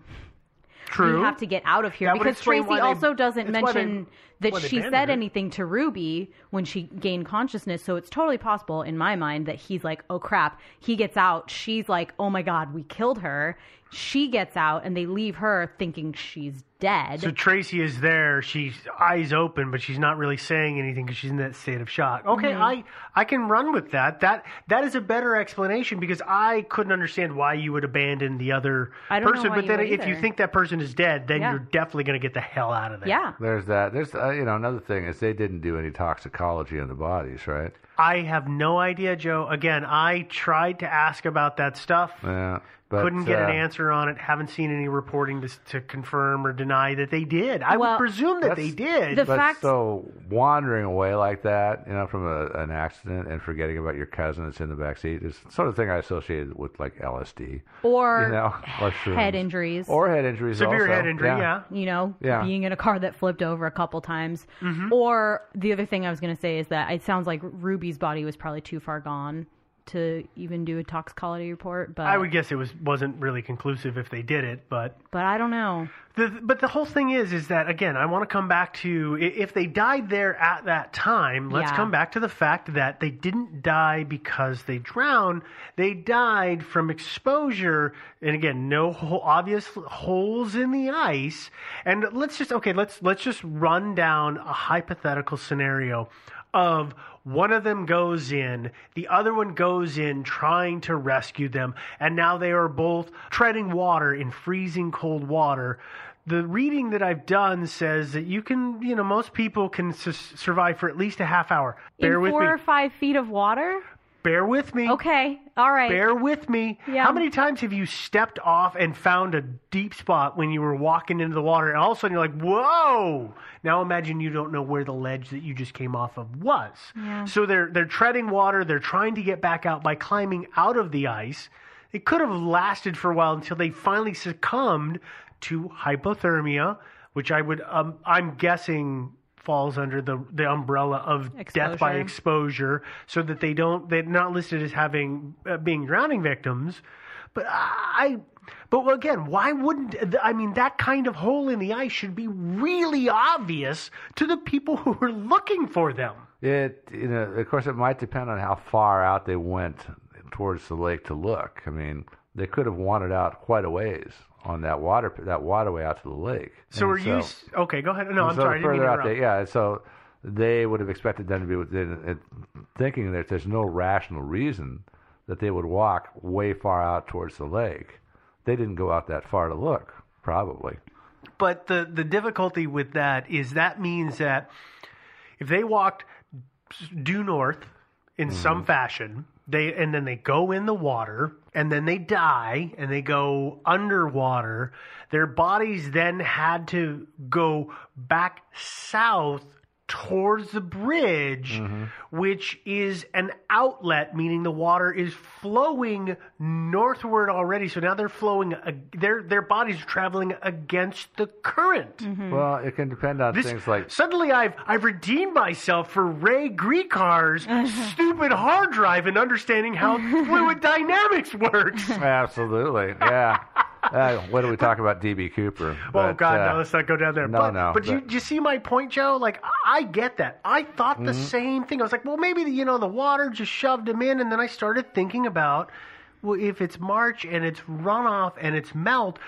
True. We have to get out of here That because Tracy also doesn't mention that they she said her. anything to Ruby when she gained consciousness. So it's totally possible in my mind that he's like, oh crap. He gets out. She's like, oh my God, we killed her. She gets out and they leave her thinking she's dead. So Tracy is there. She's eyes open, but she's not really saying anything because she's in that state of shock. Okay, Mhm. I I can run with that. That that is a better explanation because I couldn't understand why you would abandon the other I don't know person. why but you then would if you think that person is dead, then Yeah. you're definitely going to get the hell out of there. yeah. There's that. There's uh, you know another thing is they didn't do any toxicology on the bodies, right? I have no idea, Joe. Again, I tried to ask about that stuff. Yeah, but couldn't get an uh, answer on it. Haven't seen any reporting to, to confirm or deny that they did. I Well, would presume that they did. The but fact- so wandering away like that, you know, from a, an accident and forgetting about your cousin that's in the back seat is the sort of thing I associated with like LSD, Or you know, *laughs* or head injuries. or head injuries. Severe also. head injury, yeah. you know, Yeah. being in a car that flipped over a couple times. Mm-hmm. Or the other thing I was going to say is that it sounds like Ruby's body was probably too far gone to even do a toxicology report. But I would guess it was wasn't really conclusive if they did it, but but I don't know. The, but the whole thing is, is that again, I want to come back to if they died there at that time. Let's Yeah. come back to the fact that they didn't die because they drowned. They died from exposure, and again, no ho- obvious holes in the ice. And let's just okay, let's let's just run down a hypothetical scenario of one of them goes in, the other one goes in trying to rescue them, and now they are both treading water in freezing cold water. The reading that I've done says that you can, you know, most people can su- survive for at least a half hour. Bear in with four me. or five feet of water. Bear with me. Okay, all right. Bear with me. Yeah. How many times have you stepped off and found a deep spot when you were walking into the water, and all of a sudden you're like, "Whoa!" Now imagine you don't know where the ledge that you just came off of was. Yeah. So they're they're treading water. They're trying to get back out by climbing out of the ice. It could have lasted for a while until they finally succumbed to hypothermia, which I would um, I'm guessing falls under the the umbrella of death by Exposure. exposure, so that they don't they're not listed as having uh, being drowning victims. But I, but again, why wouldn't I mean that kind of hole in the ice should be really obvious to the people who are looking for them. It, you know, of course, it might depend on how far out they went towards the lake to look. I mean, they could have wandered out quite a ways on that water, that waterway out to the lake. So And are you okay? Go ahead. No, I'm so sorry. I didn't mean further to out there, yeah. So they would have expected them to be within, uh, thinking that there's no rational reason that they would walk way far out towards the lake. They didn't go out that far to look, probably. But the the difficulty with that is that means that if they walked due north in mm-hmm. some fashion, they and then they go in the water and then they die and they go underwater, their bodies then had to go back south towards the bridge mm-hmm. which is an outlet meaning the water is flowing northward already. So now they're flowing ag- their their bodies are traveling against the current. Mm-hmm. Well, it can depend on this, things like suddenly I've I've redeemed myself for Ray Gricar's mm-hmm. stupid hard drive and understanding how *laughs* fluid dynamics works. Absolutely, yeah. *laughs* *laughs* uh, what do we talk about DB Cooper? oh But, God, uh, no, let's not go down there. no, but, no, But, you, but- you see my point, Joe? Like I get that. I thought the Mhm. same thing. I was like, well, maybe you know the water just shoved him in, and then I started thinking about, well, if it's March and it's runoff and it's melt.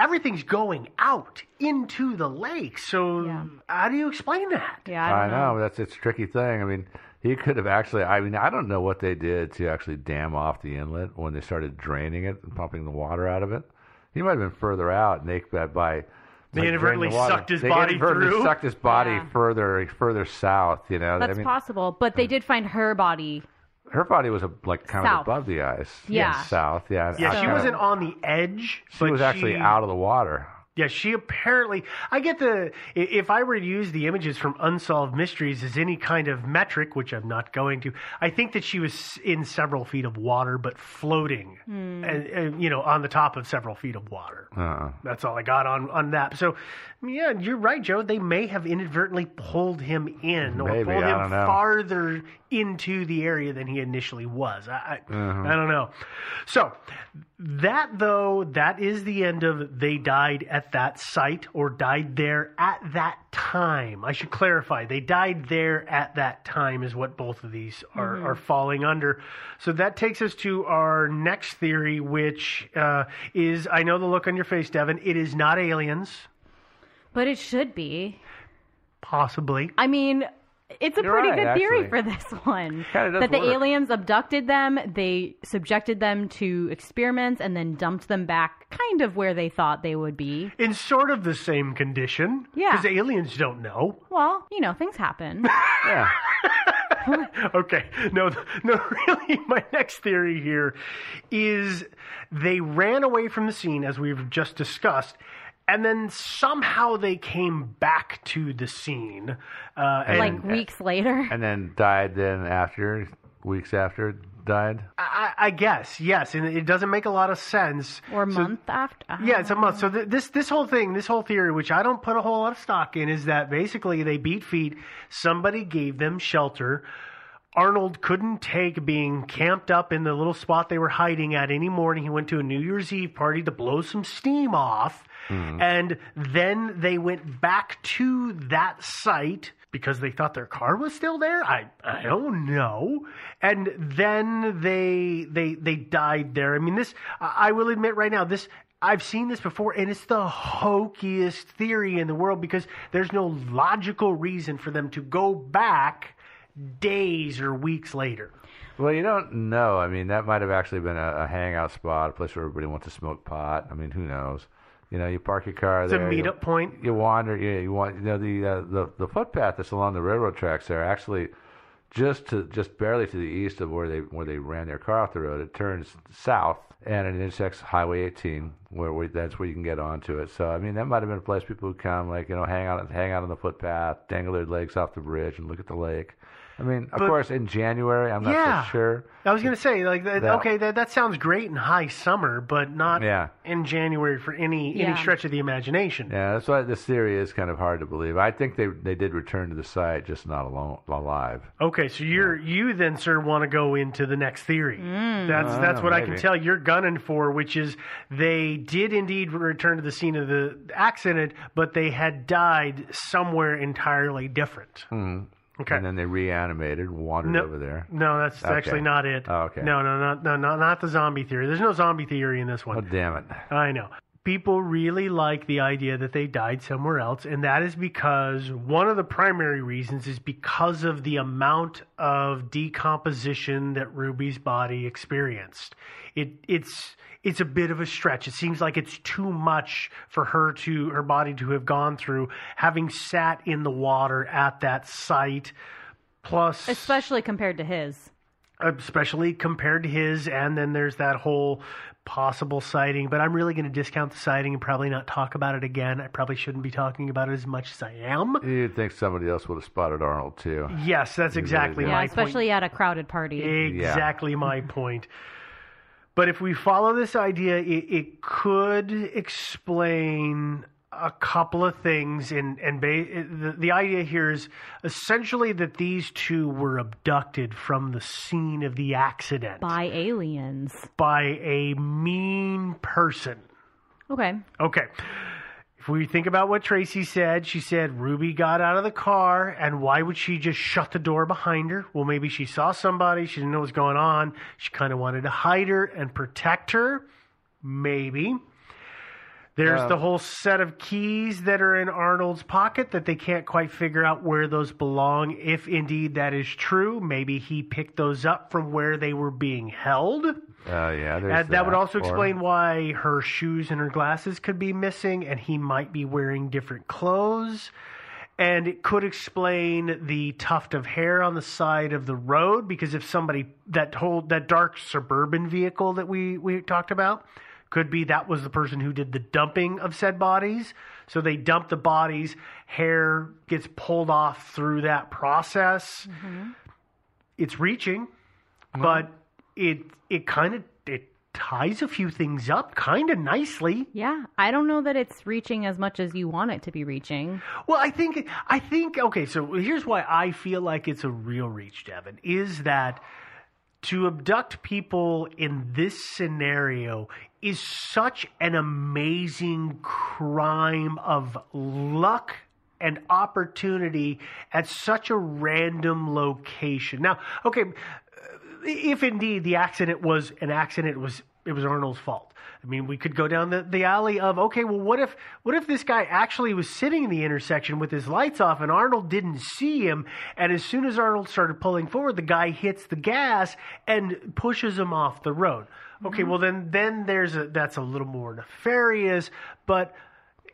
Everything's going out into the lake. So how do you explain that? Yeah, I, know. that's it's a tricky thing. I mean, he could have actually. I mean, I don't know what they did to actually dam off the inlet when they started draining it and pumping the water out of it. He might have been further out, and they by by They by inadvertently the sucked his they body inadvertently through? Sucked his body Yeah. further further south. You know, That's I mean, possible, but they uh, did find her body. her body was a, like kind South. of above the ice. Yeah. south. Yeah, Yeah, she wasn't on the edge. She but was actually she- out of the water. Yeah, she apparently. I get the. If I were to use the images from Unsolved Mysteries as any kind of metric, which I'm not going to, I think that she was in several feet of water, but floating, Hmm. and, and you know, on the top of several feet of water. Uh-uh. That's all I got on on that. So, yeah, you're right, Joe. They may have inadvertently pulled him in or Maybe, pulled him farther into the area than he initially was. I, I, Mhm. I don't know. So, that though, that is the end of they died at that site or died there at that time. I should clarify. They died there at that time is what both of these are, Mhm. are falling under. So that takes us to our next theory, which uh, is I know the look on your face, Devin. It is not aliens, But it should be. possibly. I mean, it's a You're pretty right, good theory actually. for this *laughs* one. That the work. aliens abducted them, they subjected them to experiments, and then dumped them back kind of where they thought they would be. In sort of the same condition. Yeah. Because aliens don't know. Well, you know, things happen. *laughs* yeah. *laughs* okay. No, no, really, my next theory here is they ran away from the scene, as we've just discussed, and then somehow they came back to the scene. Uh, and like weeks later. And then died. Then after weeks after died. I, I guess yes, and it doesn't make a lot of sense. Or a So- month after. Yeah, it's a month. So th- this this whole thing, this whole theory, which I don't put a whole lot of stock in, is that basically they beat feet. Somebody gave them shelter. Arnold couldn't take being camped up in the little spot they were hiding at anymore, and he went to a New Year's Eve party to blow some steam off. Hmm. And then they went back to that site because they thought their car was still there. I I don't know. And then they they they died there. I mean, this I I will admit right now this. I've seen this before, and it's the hokiest theory in the world because there's no logical reason for them to go back days or weeks later. Well, you don't know. I mean, that might have actually been a, a hangout spot, a place where everybody wants to smoke pot. I mean, who knows? You know, you park your car It's a there. you- meetup point. You wander. You, you want. You know, the uh, the the footpath that's along the railroad tracks there actually just to just barely to the east of where they where they ran their car off the road. It turns south and it intersects Highway 18, where we, that's where you can get onto it. So I mean, that might have been a place people would come, like you know, hang out hang out on the footpath, dangle their legs off the bridge, and look at the lake. I mean, of But- course, in January, I'm not Yeah. so sure. I was going to say, like, that, That- okay, that, that sounds great in high summer, but not Yeah. in January for any Yeah. any stretch of the imagination. Yeah, that's why this theory is kind of hard to believe. I think they they did return to the site, just not alone, alive. Okay, so you're you then, sir, want to go into the next theory. That's Uh, that's what I can tell you're gunning for, which is they did indeed return to the scene of the accident, but they had died somewhere entirely different. hmm Okay. And then they reanimated, wandered No, over there. no, that's Okay. actually not it. Oh, okay. No, no, no, no, no, not the zombie theory. There's no zombie theory in this one. Oh, damn it. I know. People really like the idea that they died somewhere else, and that is because one of the primary reasons is because of the amount of decomposition that Ruby's body experienced. It it's it's a bit of a stretch. It seems like it's too much for her to her body to have gone through, having sat in the water at that site. Plus, Especially compared to his. especially compared to his. And then there's that whole possible sighting. But I'm really going to discount the sighting and probably not talk about it again. I probably shouldn't be talking about it as much as I am. You'd think somebody else would have spotted Arnold too. Yes, that's You exactly do. Yeah, my especially at a crowded party. point. Exactly my point. But if we follow this idea, it, it could explain a couple of things. And, and ba- the, the idea here is essentially that these two were abducted from the scene of the accident. By aliens. by a mean person. Okay. Okay. If we think about what Tracy said, she said Ruby got out of the car, and why would she just shut the door behind her? Well, maybe she saw somebody, she didn't know what was going on. She kind of wanted to hide her and protect her. Maybe. There's Uh, the whole set of keys that are in Arnold's pocket that they can't quite figure out where those belong. If indeed that is true, maybe he picked those up from where they were being held. Uh, yeah, there's And that would also Or- explain why her shoes and her glasses could be missing, and he might be wearing different clothes. And it could explain the tuft of hair on the side of the road, because if somebody that whole that dark suburban vehicle that we we talked about could be that was the person who did the dumping of said bodies. So they dump the bodies, hair gets pulled off through that process it's reaching, but it it kind of it ties a few things up kind of nicely. Yeah, I don't know that it's reaching as much as you want it to be reaching. Well, I think I think okay. So here's why I feel like it's a real reach, Devin. Is that to abduct people in this scenario is such an amazing crime of luck and opportunity at such a random location. Now, okay, if indeed the accident was an accident, it was it was Arnold's fault. I mean, we could go down the, the alley of okay, well, what if what if this guy actually was sitting in the intersection with his lights off and Arnold didn't see him, and as soon as Arnold started pulling forward, the guy hits the gas and pushes him off the road. Okay, mm-hmm. well then then there's a that's a little more nefarious, but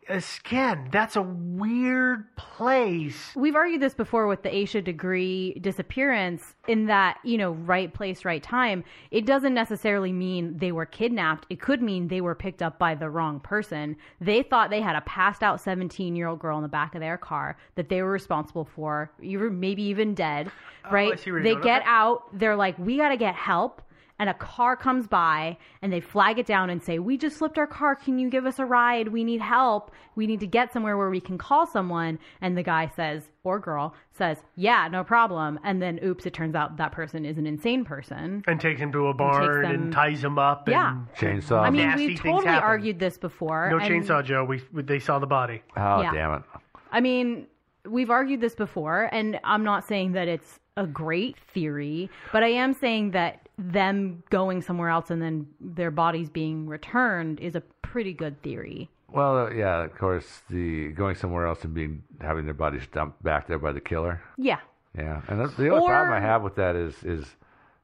again, that's a weird place. We've argued this before with the Asha Degree disappearance in that, you know, right place, right time. It doesn't necessarily mean they were kidnapped. It could mean they were picked up by the wrong person. They thought they had a passed out 17 year old girl in the back of their car that they were responsible for, even maybe even dead, oh, right? Oh, where you're they get Okay. out, they're like, we got to get help. And a car comes by and they flag it down and say, We just flipped our car. Can you give us a ride? We need help. We need to get somewhere where we can call someone. And the guy says, or girl says, Yeah, no problem. And then, oops, it turns out that person is an insane person. And takes him to a barn and, them- ties him up. Yeah. And Chainsaw. I mean, nasty we've totally happen. argued this before. No and- chainsaw, Joe. We, we they saw the body. Oh, Yeah. damn it. I mean, we've argued this before, and I'm not saying that it's a great theory, but I am saying that them going somewhere else and then their bodies being returned is a pretty good theory. Well, uh, yeah, of course, the going somewhere else and being having their bodies dumped back there by the killer. Yeah. Yeah, and that's, the only problem I have with that is is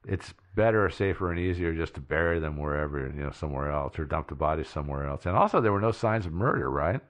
it's better, safer, and easier just to bury them wherever you know somewhere else or dump the bodies somewhere else. And also, there were no signs of murder, right?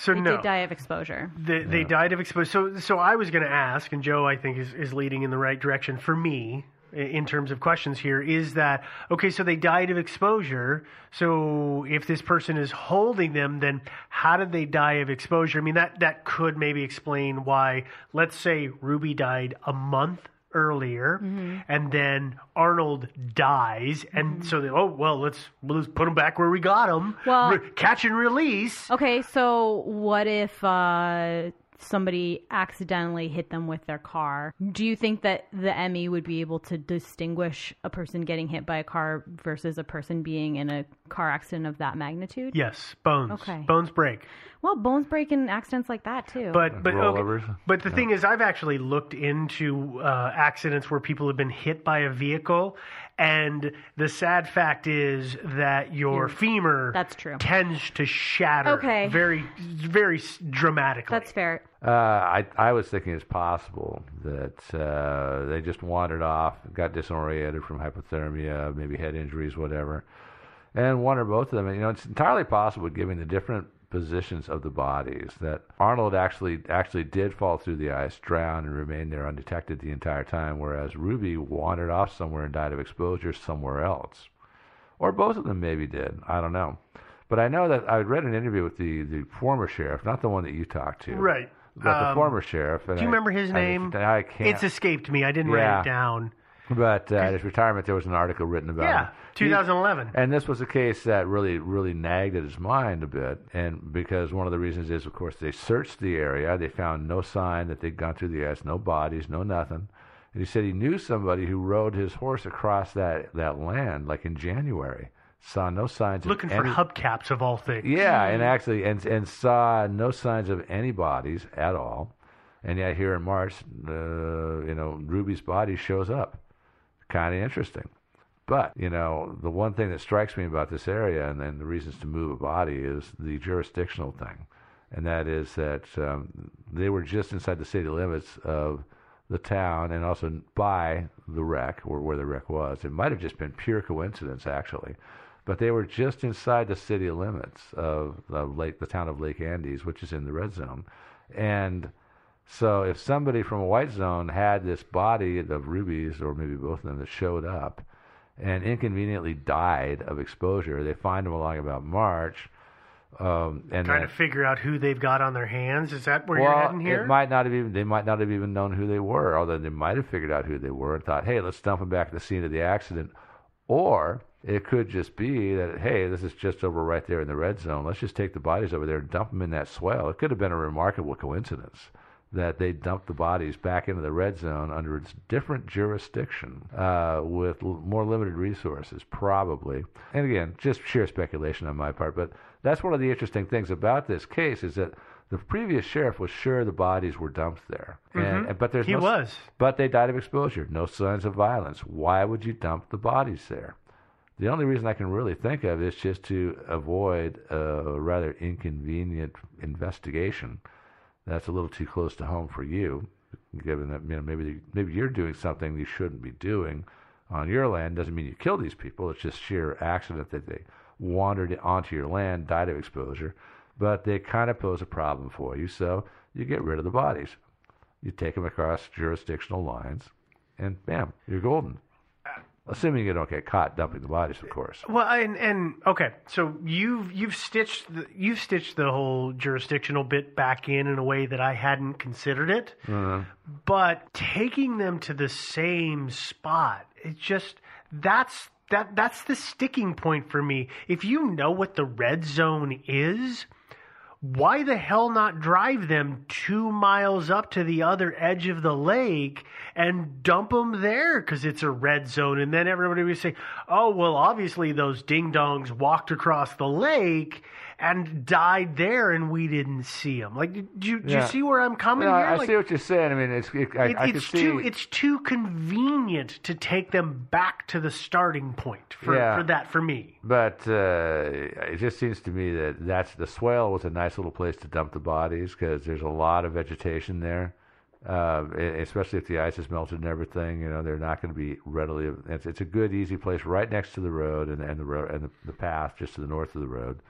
So They no. did die of exposure. They, they died of exposure. So, so I was going to ask, and Joe, I think, is, is leading in the right direction for me in terms of questions here. Is that okay? So they died of exposure. So if this person is holding them, then how did they die of exposure? I mean, that that could maybe explain why. Let's say Ruby died a month earlier, and then Arnold dies, and so they oh well, let's let's put him back where we got him. Well- Re- catch and release. Okay, so what if uh, somebody accidentally hit them with their car? Do you think that the ME would be able to distinguish a person getting hit by a car versus a person being in a car accident of that magnitude? Yes, bones. Okay. Bones break. Well, bones break in accidents like that too. But but okay. but the thing is, I've actually looked into uh, accidents where people have been hit by a vehicle, and the sad fact is that your femur That's true. tends to shatter. Okay. Very very dramatically. That's fair. Uh, I I was thinking it's possible that uh, they just wandered off, got disoriented from hypothermia, maybe head injuries, whatever, and one or both of them. And, you know, it's entirely possible, given the different positions of the bodies, that Arnold actually actually did fall through the ice, drown, and remain there undetected the entire time, whereas Ruby wandered off somewhere and died of exposure somewhere else, or both of them maybe did. I don't know. But I know that I read an interview with the, the former sheriff, not the one that you talked to. Right. But the Um, former sheriff. and Do you I- remember his I- name? I, can't. It's escaped me. I didn't Yeah. write it down. But uh, at his retirement, there was an article written about Yeah, him. He- 2011. and this was a case that really, really nagged at his mind a bit. And because one of the reasons is, of course, they searched the area. They found no sign that they'd gone through the ice, no bodies, no nothing. And he said he knew somebody who rode his horse across that, that land, like in January. saw no signs Looking of for hubcaps of all things. yeah, and actually, and and saw no signs of any bodies at all. And yet, here in March, uh, you know, Ruby's body shows up. Kind of interesting. But you know, the one thing that strikes me about this area, and, and the reasons to move a body, is the jurisdictional thing, and that is that um, they were just inside the city limits of the town, and also by the wreck, or where the wreck was. It might have just been pure coincidence, actually but they were just inside the city limits of, Lake, the town of Lake Andes, which is in the red zone. And so, if somebody from a white zone had this body of Ruby's, or maybe both of them, that showed up and inconveniently died of exposure, they find them along about March. Um, and Trying then- to figure out who they've got on their hands. Is that where well, you're heading here? It might not have even they might not have even known who they were, although they might have figured out who they were and thought, hey, let's dump them back at the scene of the accident. Or it could just be that, hey, this is just over right there in the red zone. Let's just take the bodies over there and dump them in that swell. It could have been a remarkable coincidence that they dumped the bodies back into the red zone under its different jurisdiction uh, with l- more limited resources, probably. And again, just sheer speculation on my part, but that's one of the interesting things about this case is that the previous sheriff was sure the bodies were dumped there, and, Mhm. but there's He no, was. but they died of exposure, no signs of violence. Why would you dump the bodies there? The only reason I can really think of is just to avoid a rather inconvenient investigation. That's a little too close to home for you, given that you know maybe maybe you're doing something you shouldn't be doing on your land. Doesn't mean you kill these people. It's just sheer accident that they wandered onto your land, died of exposure, but they kind of pose a problem for you. So you get rid of the bodies. You take them across jurisdictional lines, and bam, you're golden. Assuming you don't get caught dumping the bodies, of course. Well, and and okay, so you've you've stitched the, you've stitched the whole jurisdictional bit back in in a way that I hadn't considered it. Uh, But taking them to the same spot, it just that's that that's the sticking point for me. If you know what the red zone is, why the hell not drive them two miles up to the other edge of the lake and dump them there because it's a red zone? And then everybody would say, oh, well, obviously those ding dongs walked across the lake and died there and we didn't see them. Like, do you, do you see where I'm coming no, here? I Like, see what you're saying. I mean, it's it, I, it- I it's see. too it's too convenient to take them back to the starting point for, Yeah. for that for me. But uh, it just seems to me that that's the swale was a nice little place to dump the bodies because there's a lot of vegetation there. Uh, especially if the ice is melted and everything, you know they're not going to be readily. It's, it's a good, easy place right next to the road and, and the road and the, the path just to the north of the road.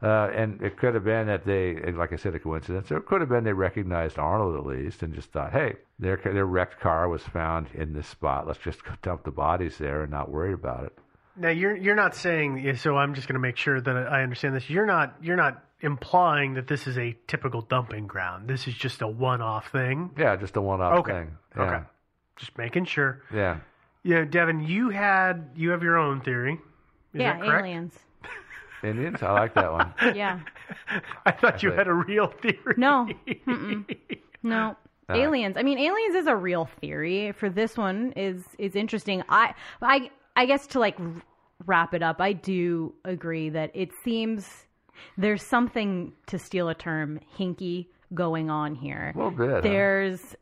Uh, and it could have been that they, like I said, a coincidence. Or it could have been they recognized Arnold at least and just thought, hey, their their wrecked car was found in this spot. Let's just go dump the bodies there and not worry about it. Now you're you're not saying so. I'm just going to make sure that I understand this. You're not you're not implying that this is a typical dumping ground. This is just a one-off thing. Yeah, just a one-off Okay. thing. Yeah. Okay. Just making sure. Yeah. Yeah, Devin, you had you have your own theory. Is yeah, that correct? aliens. Indians, I like that one. *laughs* Yeah. I thought you Okay. had a real theory. No. *laughs* Mm-mm. No. Uh, aliens. I mean, aliens is a real theory. For this one is is interesting. I I I guess to like wrap it up, I do agree that it seems there's something to steal a term hinky going on here. A little bit. huh? There's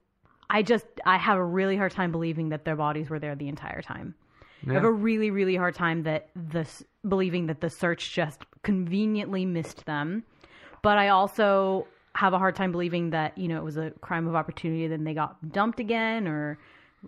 I just I have a really hard time believing that their bodies were there the entire time. I have a really really hard time that this believing that the search just conveniently missed them. But I also have a hard time believing that, you know, it was a crime of opportunity then they got dumped again or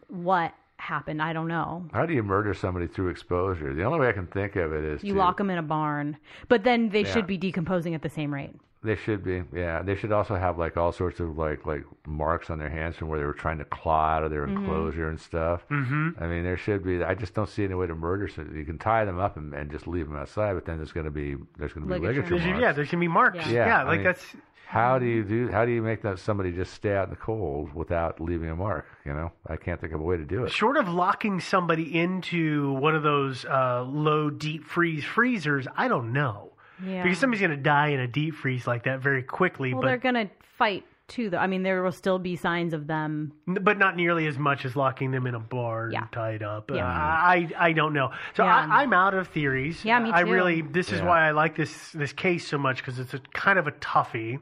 what happened. I don't know. How do you murder somebody through exposure? The only way I can think of it is You to, lock them in a barn, but then they Yeah. should be decomposing at the same rate. They should be, yeah. They should also have like all sorts of like like marks on their hands from where they were trying to claw out of their Mhm. enclosure and stuff. Mm-hmm. I mean, there should be. I just don't see any way to murder. So you can tie them up and, and just leave them outside, but then there's going to be there's going to be Ligature. ligature There's- marks. yeah, there's gonna be marks. Yeah, Yeah, I like mean, that's How do you do? How do you make that somebody just stay out in the cold without leaving a mark? You know, I can't think of a way to do it. short of locking somebody into one of those uh, low deep freeze freezers. I don't know Yeah. because somebody's gonna die in a deep freeze like that very quickly. Well, but they're going to fight too. Though I mean, there will still be signs of them. But not nearly as much as locking them in a barn Yeah. and tied up. Yeah. Uh, I I don't know. So Yeah. I, I'm out of theories. Yeah, me too. I really this is why I like this this case so much because it's a kind of a toughie.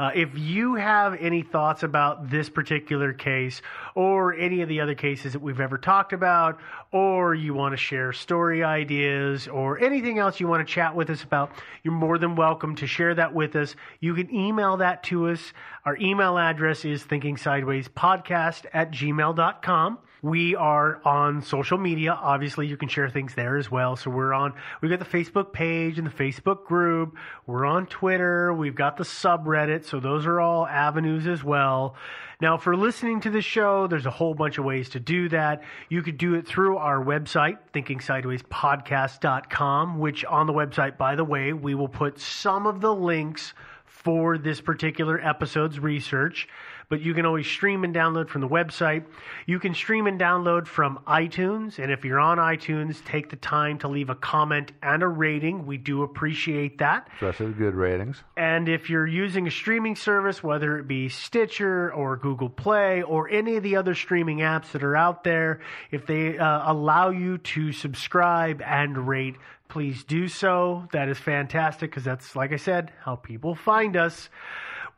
Uh, if you have any thoughts about this particular case or any of the other cases that we've ever talked about, or you want to share story ideas or anything else you want to chat with us about, you're more than welcome to share that with us. You can email that to us. Our email address is thinkingsidewayspodcast at gmail.com. We are on social media. Obviously, you can share things there as well. So we're on, we've got the Facebook page and the Facebook group. We're on Twitter. We've got the subreddit. So those are all avenues as well. Now, for listening to the show, there's a whole bunch of ways to do that. You could do it through our website, thinkingsidewayspodcast.com, which on the website, by the way, we will put some of the links for this particular episode's research, but you can always stream and download from the website. You can stream and download from iTunes, and if you're on iTunes, take the time to leave a comment and a rating. We do appreciate that. Especially good ratings. And if you're using a streaming service, whether it be Stitcher or Google Play or any of the other streaming apps that are out there, if they uh, allow you to subscribe and rate, please do so. That is fantastic because that's, like I said, how people find us.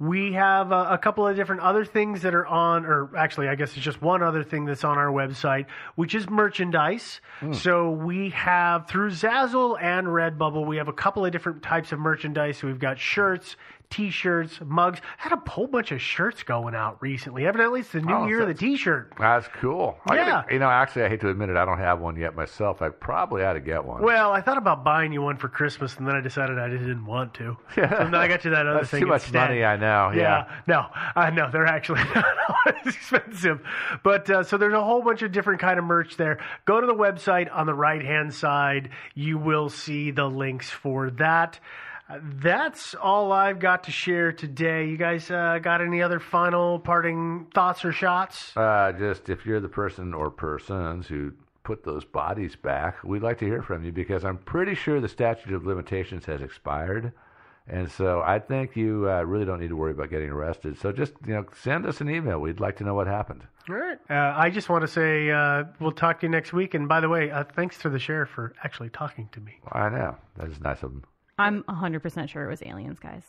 We have a, a couple of different other things that are on, or actually, I guess it's just one other thing that's on our website, which is merchandise. Hmm. So we have through Zazzle and Redbubble, we have a couple of different types of merchandise. So We've got shirts, t-shirts, mugs. I had a whole bunch of shirts going out recently. Evidently, it's the new Oh, year of the t-shirt. That's cool. I Yeah. gotta- you know, actually, I hate to admit it, I don't have one yet myself. I probably ought to get one. Well, I thought about buying you one for Christmas, and then I decided I just didn't want to. Yeah. *laughs* So then I got you that other That's thing too much instead. money, I know. Yeah. no, I know they're actually *laughs* not expensive, but uh, so there's a whole bunch of different kind of merch there. Go to the website on the right hand side. You will see the links for that. That's all I've got to share today. You guys uh, got any other final parting thoughts or shots? Uh, just if you're the person or persons who put those bodies back, we'd like to hear from you because I'm pretty sure the statute of limitations has expired. And so I think you uh, really don't need to worry about getting arrested. So just you know, send us an email. We'd like to know what happened. All right. Uh, I just want to say uh, we'll talk to you next week. And by the way, uh, thanks to the sheriff for actually talking to me. I know that is nice of them. I'm 100% sure it was aliens, guys.